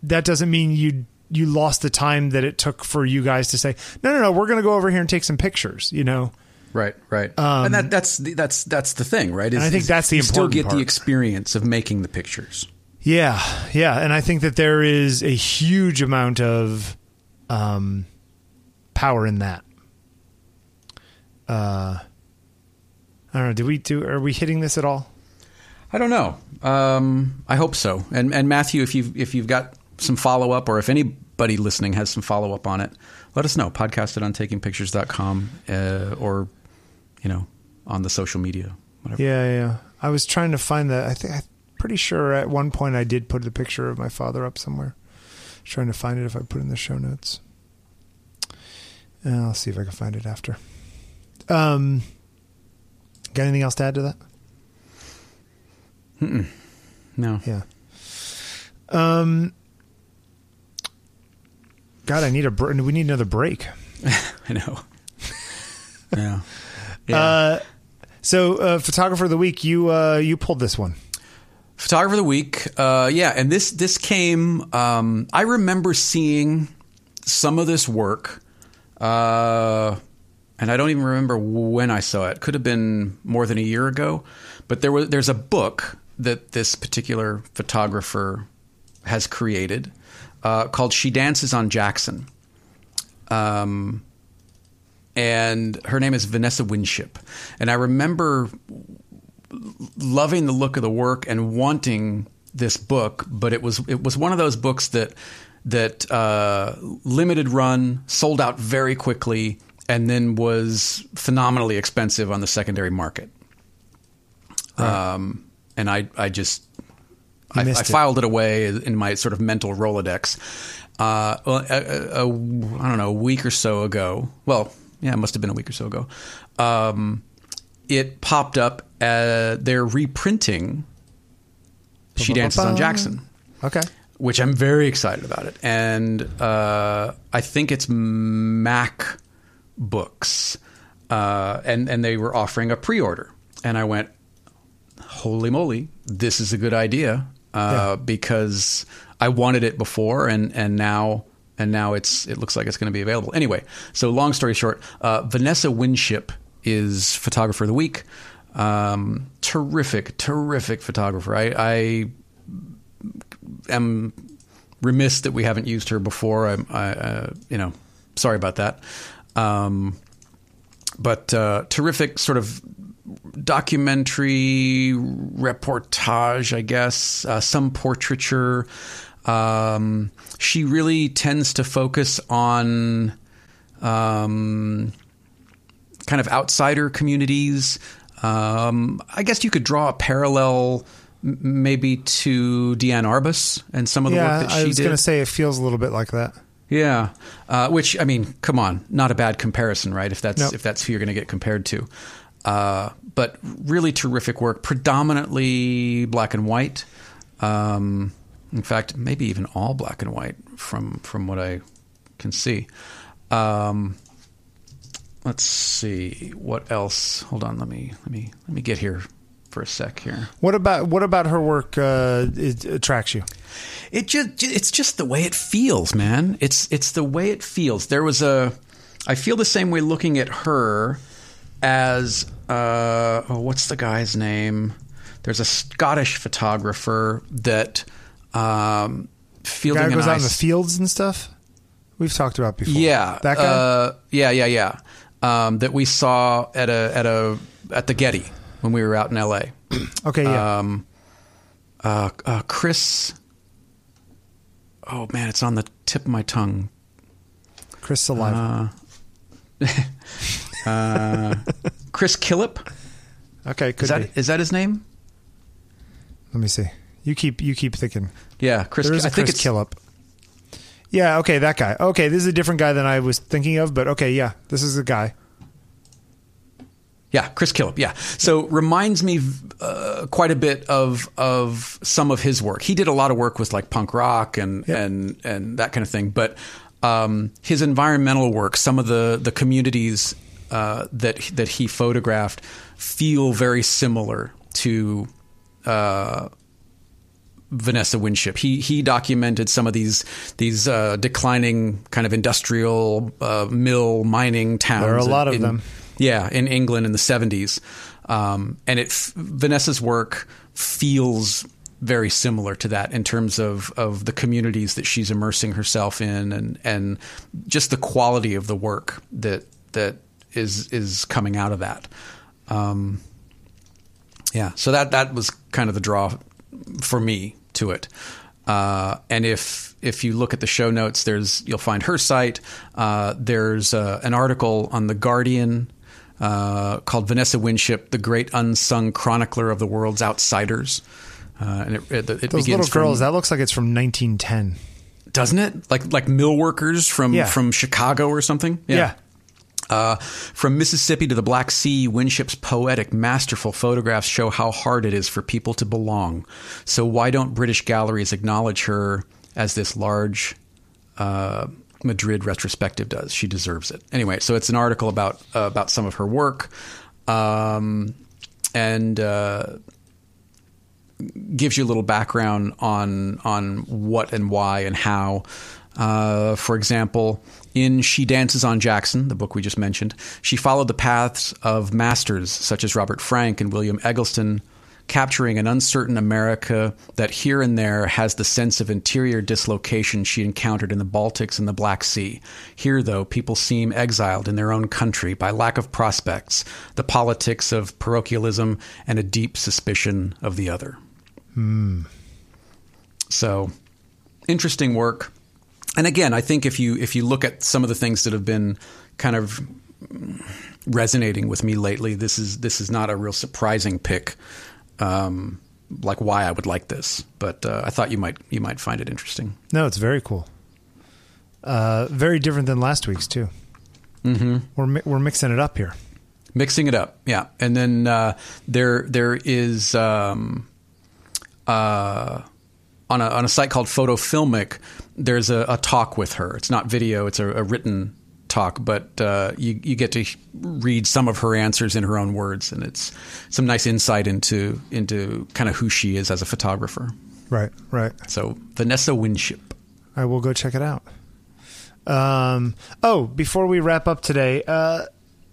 that doesn't mean you you lost the time that it took for you guys to say, no, no, no, we're going to go over here and take some pictures. You know. Right, right, um, and that, that's the, that's that's the thing, right? Is, I think that's the you important. Still get part. the experience of making the pictures. Yeah, yeah, and I think that there is a huge amount of um, power in that. Uh, I don't know. Do we do? Are we hitting this at all? I don't know. Um, I hope so. And and Matthew, if you've if you've got some follow up, or if anybody listening has some follow up on it, let us know. Podcast it on takingpictures.com uh, or you know on the social media. Whatever. Yeah, yeah. I was trying to find that. I think I'm pretty sure at one point I did put the picture of my father up somewhere. trying to find it if I put in the show notes. Uh, I'll see if I can find it after. Um, got anything else to add to that? Mm-mm. No. Yeah. Um. God, I need a. Br- we need another break. I know. yeah. Yeah. Uh, so, uh, photographer of the week, you uh, you pulled this one. Photographer of the week, uh, yeah, and this this came. Um, I remember seeing some of this work, uh, and I don't even remember when I saw it. Could have been more than a year ago, but there was there's a book that this particular photographer has created uh, called "She Dances on Jackson." Um, and her name is Vanessa Winship. And I remember loving the look of the work and wanting this book, but it was it was one of those books that that uh, limited run, sold out very quickly, and then was phenomenally expensive on the secondary market. Right. Um, and I I just I, I missed it. filed it away in my sort of mental Rolodex. Uh, well, a, a, a, I don't know, a week or so ago. Well, yeah, it must have been a week or so ago. Um, it popped up. Uh, they're reprinting She Dances on Jackson, Okay. Which I'm very excited about it. And uh, I think it's MACK Books. Uh, and, and they were offering a pre order. And I went, holy moly, this is a good idea uh, because I wanted it before, and and now and now it's it looks like it's going to be available. Anyway, so long story short, uh, Vanessa Winship is photographer of the week. Um, terrific, terrific photographer. I, I am remiss that we haven't used her before. I'm, I, uh, you know, sorry about that. Um, but uh, terrific sort of documentary reportage, I guess, uh, some portraiture. Um, she really tends to focus on um, kind of outsider communities. Um, I guess you could draw a parallel maybe to Diane Arbus and some of the Yeah, work that she did. I was going to say it feels a little bit like that. Yeah, uh, which I mean, come on, not a bad comparison, right? If that's Nope. if that's who you're going to get compared to, uh, but really terrific work, predominantly black and white. Um, in fact, maybe even all black and white from from what I can see. Um, let's see what else. Hold on, let me let me let me get here for a sec here. What about what about her work uh, it attracts you? It just it's just the way it feels, man. It's it's the way it feels. There was a I feel the same way looking at her as uh oh, what's the guy's name? There's a Scottish photographer that um Fielding Guy goes out in the fields and stuff. We've talked about before. yeah, that guy. Uh, yeah, yeah, yeah. Um, that we saw at a at a at the Getty when we were out in L.A. okay, yeah. Um, uh, uh, Chris. Oh man, it's on the tip of my tongue. Chris Saliva. Uh, uh, Chris Killip. okay, could Is that be. is that his name? Let me see. You keep you keep thinking. Yeah, Chris. There is a I think it's Killup. Yeah, okay, that guy. Okay, this is a different guy than I was thinking of, but okay, yeah, this is the guy. Yeah, Chris Killip. Yeah, so reminds me uh, quite a bit of of some of his work. He did a lot of work with like punk rock and Yep. and and that kind of thing. But um, his environmental work, some of the the communities uh, that that he photographed, feel very similar to. Uh, Vanessa Winship. He he documented some of these these uh, declining kind of industrial uh, mill mining towns. There are a lot of in- them. Yeah, in England in the seventies, um, and it Vanessa's work feels very similar to that in terms of, of the communities that she's immersing herself in and, and just the quality of the work that that is is coming out of that. Um, yeah, so that that was kind of the draw for me to it. Uh, and if if you look at the show notes, there's you'll find her site. Uh, there's uh, an article on the Guardian uh, called Vanessa Winship, the great unsung chronicler of the world's outsiders. Uh, and it, it, it Those little from, girls, that looks like it's from 1910. Doesn't it? Like like mill workers from Yeah. from Chicago or something? Yeah. Uh, from Mississippi to the Black Sea, Winship's poetic, masterful photographs show how hard it is for people to belong. So why don't British galleries acknowledge her as this large uh, Madrid retrospective does? She deserves it. Anyway, so it's an article about uh, about some of her work, um, and uh, gives you a little background on on what and why and how. Uh, for example, in She Dances on Jackson, the book we just mentioned, she followed the paths of masters such as Robert Frank and William Eggleston, capturing an uncertain America that here and there has the sense of interior dislocation she encountered in the Baltics and the Black Sea. Here, though, people seem exiled in their own country by lack of prospects, the politics of parochialism, and a deep suspicion of the other. Hmm. So, interesting work. And again, I think if you if you look at some of the things that have been kind of resonating with me lately, this is this is not a real surprising pick. Um, like why I would like this, but uh, I thought you might you might find it interesting. No, it's very cool. Uh, very different than last week's too. Mm-hmm. We're mi- we're mixing it up here. mixing it up yeah and then uh, there there is um, uh, on a on a site called photofilmic there's a, a talk with her it's not video it's a, a written talk but uh, you you get to read some of her answers in her own words and it's some nice insight into into kind of who she is as a photographer Right, right. so Vanessa Winship I will go check it out. Um, oh, before we wrap up today, uh,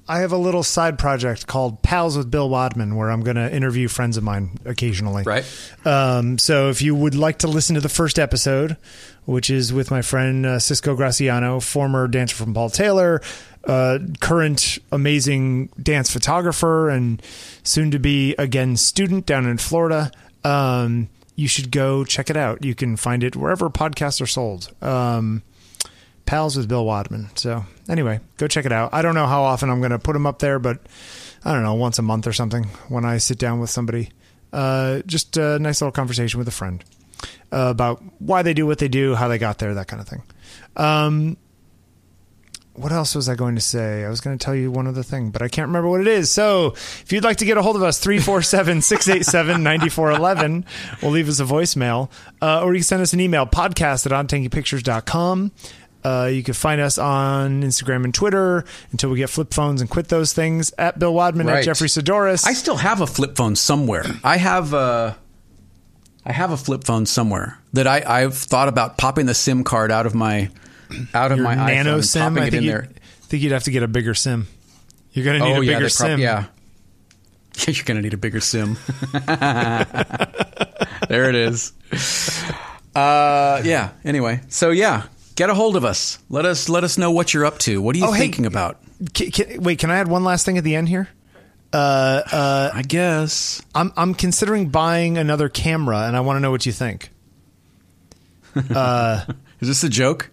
I have a little side project called Pals with Bill Wadman, where I'm going to interview friends of mine occasionally. Right. Um, so if you would like to listen to the first episode, which is with my friend uh, Cisco Graciano, former dancer from Paul Taylor, uh, current amazing dance photographer, and soon to be again student down in Florida. Um, you should go check it out. You can find it wherever podcasts are sold. Um, Pals with Bill Wadman. So anyway, go check it out. I don't know how often I'm going to put them up there, but I don't know, once a month or something when I sit down with somebody. Uh, just a nice little conversation with a friend uh, about why they do what they do, how they got there, that kind of thing. Um, what else was I going to say? I was going to tell you one other thing, but I can't remember what it is. So if you'd like to get a hold of us, 347 687 9411, we'll leave us a voicemail. Uh, or you can send us an email, podcast at ontakingpictures.com. Uh, you can find us on Instagram and Twitter until we get flip phones and quit those things at Bill Wadman, at Jeffrey Saddoris. I still have a flip phone somewhere. I have a, I have a flip phone somewhere that I, I've thought about popping the SIM card out of my, out of Your my nano iPhone sim. I it think in you think you'd have to get a bigger sim. You're going to need oh a yeah, bigger prob- sim. yeah. You're gonna need a bigger sim. there it is. Uh, yeah. Anyway, so yeah, get a hold of us. Let us let us know what you're up to. What are you Oh, hey. thinking about? Ca- ca- wait, can I add one last thing at the end here? Uh, uh, I guess. I'm I'm considering buying another camera, and I want to know what you think. Is this a joke?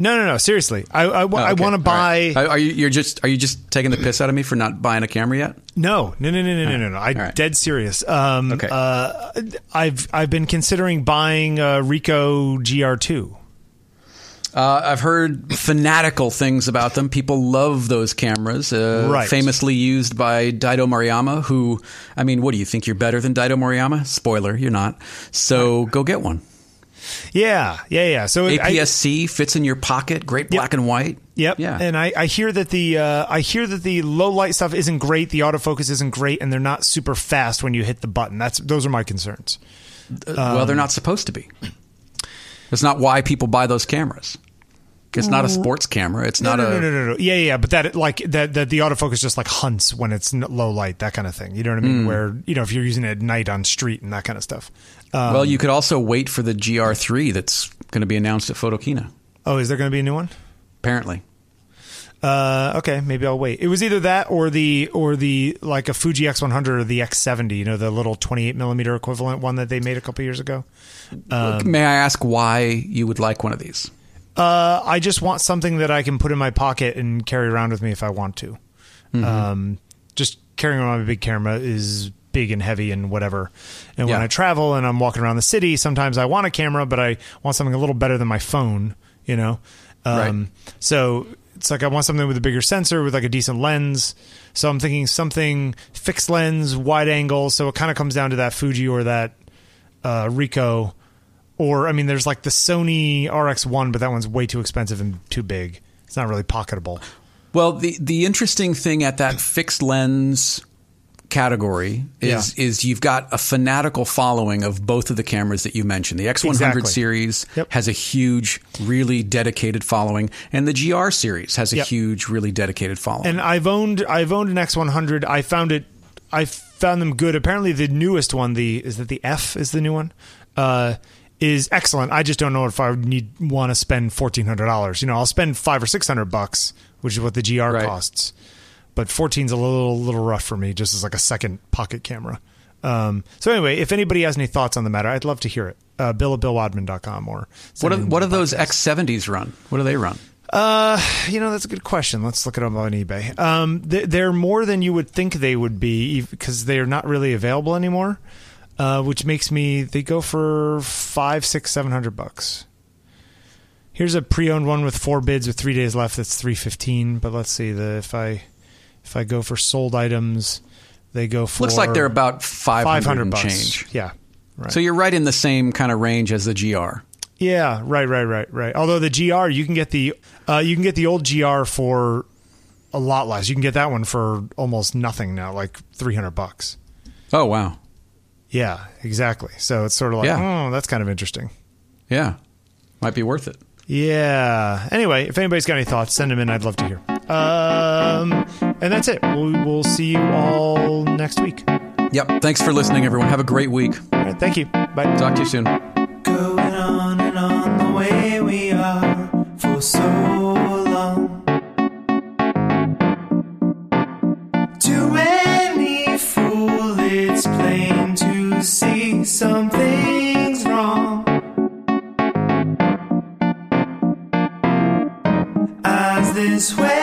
No, no, no. Seriously, I I, Oh, I want to buy. right. Are you you're just are you just taking the piss out of me for not buying a camera yet? No, no, no, no, no, no, no, no. I'm right. dead serious. Um, Okay. uh, I've I've been considering buying a Ricoh GR2. Uh, I've heard fanatical things about them. People love those cameras. Uh, Right. Famously used by Daido Moriyama, who, I mean, what do you think? You're better than Daido Moriyama? Spoiler, you're not. So go get one. Yeah, yeah, yeah. So APS-C fits in your pocket. Great black and white. Yep. Yeah. And I, I hear that the uh, I hear that the low light stuff isn't great. The autofocus isn't great, and they're not super fast when you hit the button. That's those are my concerns. Uh, well, they're not supposed to be. That's not why people buy those cameras. It's not a sports camera. It's No, not no, a. no, no, no, no. Yeah, yeah, but that like that that the autofocus just like hunts when it's low light, that kind of thing. You know what I mean? Hmm. Where you know if you're using it at night on street and that kind of stuff. Um, well, you could also wait for the GR3 that's going to be announced at Photokina. oh, is there going to be a new one? Apparently, Uh, okay, maybe I'll wait. It was either that or the or the like a Fuji X100 or the X70. You know, the little 28 millimeter equivalent one that they made a couple years ago. Um, may I ask why you would like one of these? Uh, I just want something that I can put in my pocket and carry around with me if I want to. Mm-hmm. Um, just carrying around a big camera is big and heavy and whatever. And when I travel and I'm walking around the city, sometimes I want a camera, but I want something a little better than my phone. You know, um, Right. so it's like I want something with a bigger sensor with like a decent lens. So I'm thinking something fixed lens, wide angle. So it kind of comes down to that Fuji or that uh, Ricoh, or I mean, there's like the Sony RX1, but that one's way too expensive and too big. It's not really pocketable. Well, the the interesting thing at that fixed lens category is is you've got a fanatical following of both of the cameras that you mentioned. The X100 Exactly. series Yep. has a huge, really dedicated following, and the GR series has a Yep. huge, really dedicated following. And I've owned I've owned an X100. I found it. I found them good. Apparently, the newest one, the is that the F is the new one, uh, is excellent. I just don't know if I need want to spend fourteen hundred dollars. You know, I'll spend five or six hundred bucks, which is what the GR Right. costs. But 14's a little little rough for me, just as like a second pocket camera. Um, so anyway, if anybody has any thoughts on the matter, I'd love to hear it. Uh, Bill at BillWadman.com or what are, what do those. X70s run? What do they run? Uh, you know, that's a good question. Let's look it up on eBay. Um, they- they're more than you would think they would be because they're not really available anymore. Uh, which makes me they go for five, six, seven hundred bucks. Here's a pre-owned one with four bids with three days left. That's three fifteen. But let's see the if I if I go for sold items, they go for Looks like they're about 500, five hundred change. Yeah, right. So you're right in the same kind of range as the GR. Yeah, right, right, right, right. Although the GR, you can get the uh, you can get the old GR for a lot less. You can get that one for almost nothing now, like three hundred bucks. Oh wow. Yeah, exactly. So it's sort of like, Yeah. oh, that's kind of interesting. Yeah. Might be worth it. Yeah. Anyway, if anybody's got any thoughts, send them in. I'd love to hear. Um, and that's it. We'll, we'll see you all next week. Yep. Thanks for listening, everyone. Have a great week. right, thank you. Bye. Talk to you soon. Going on and on the way we are for so long. To any fool, it's plain to see something's wrong. As this way,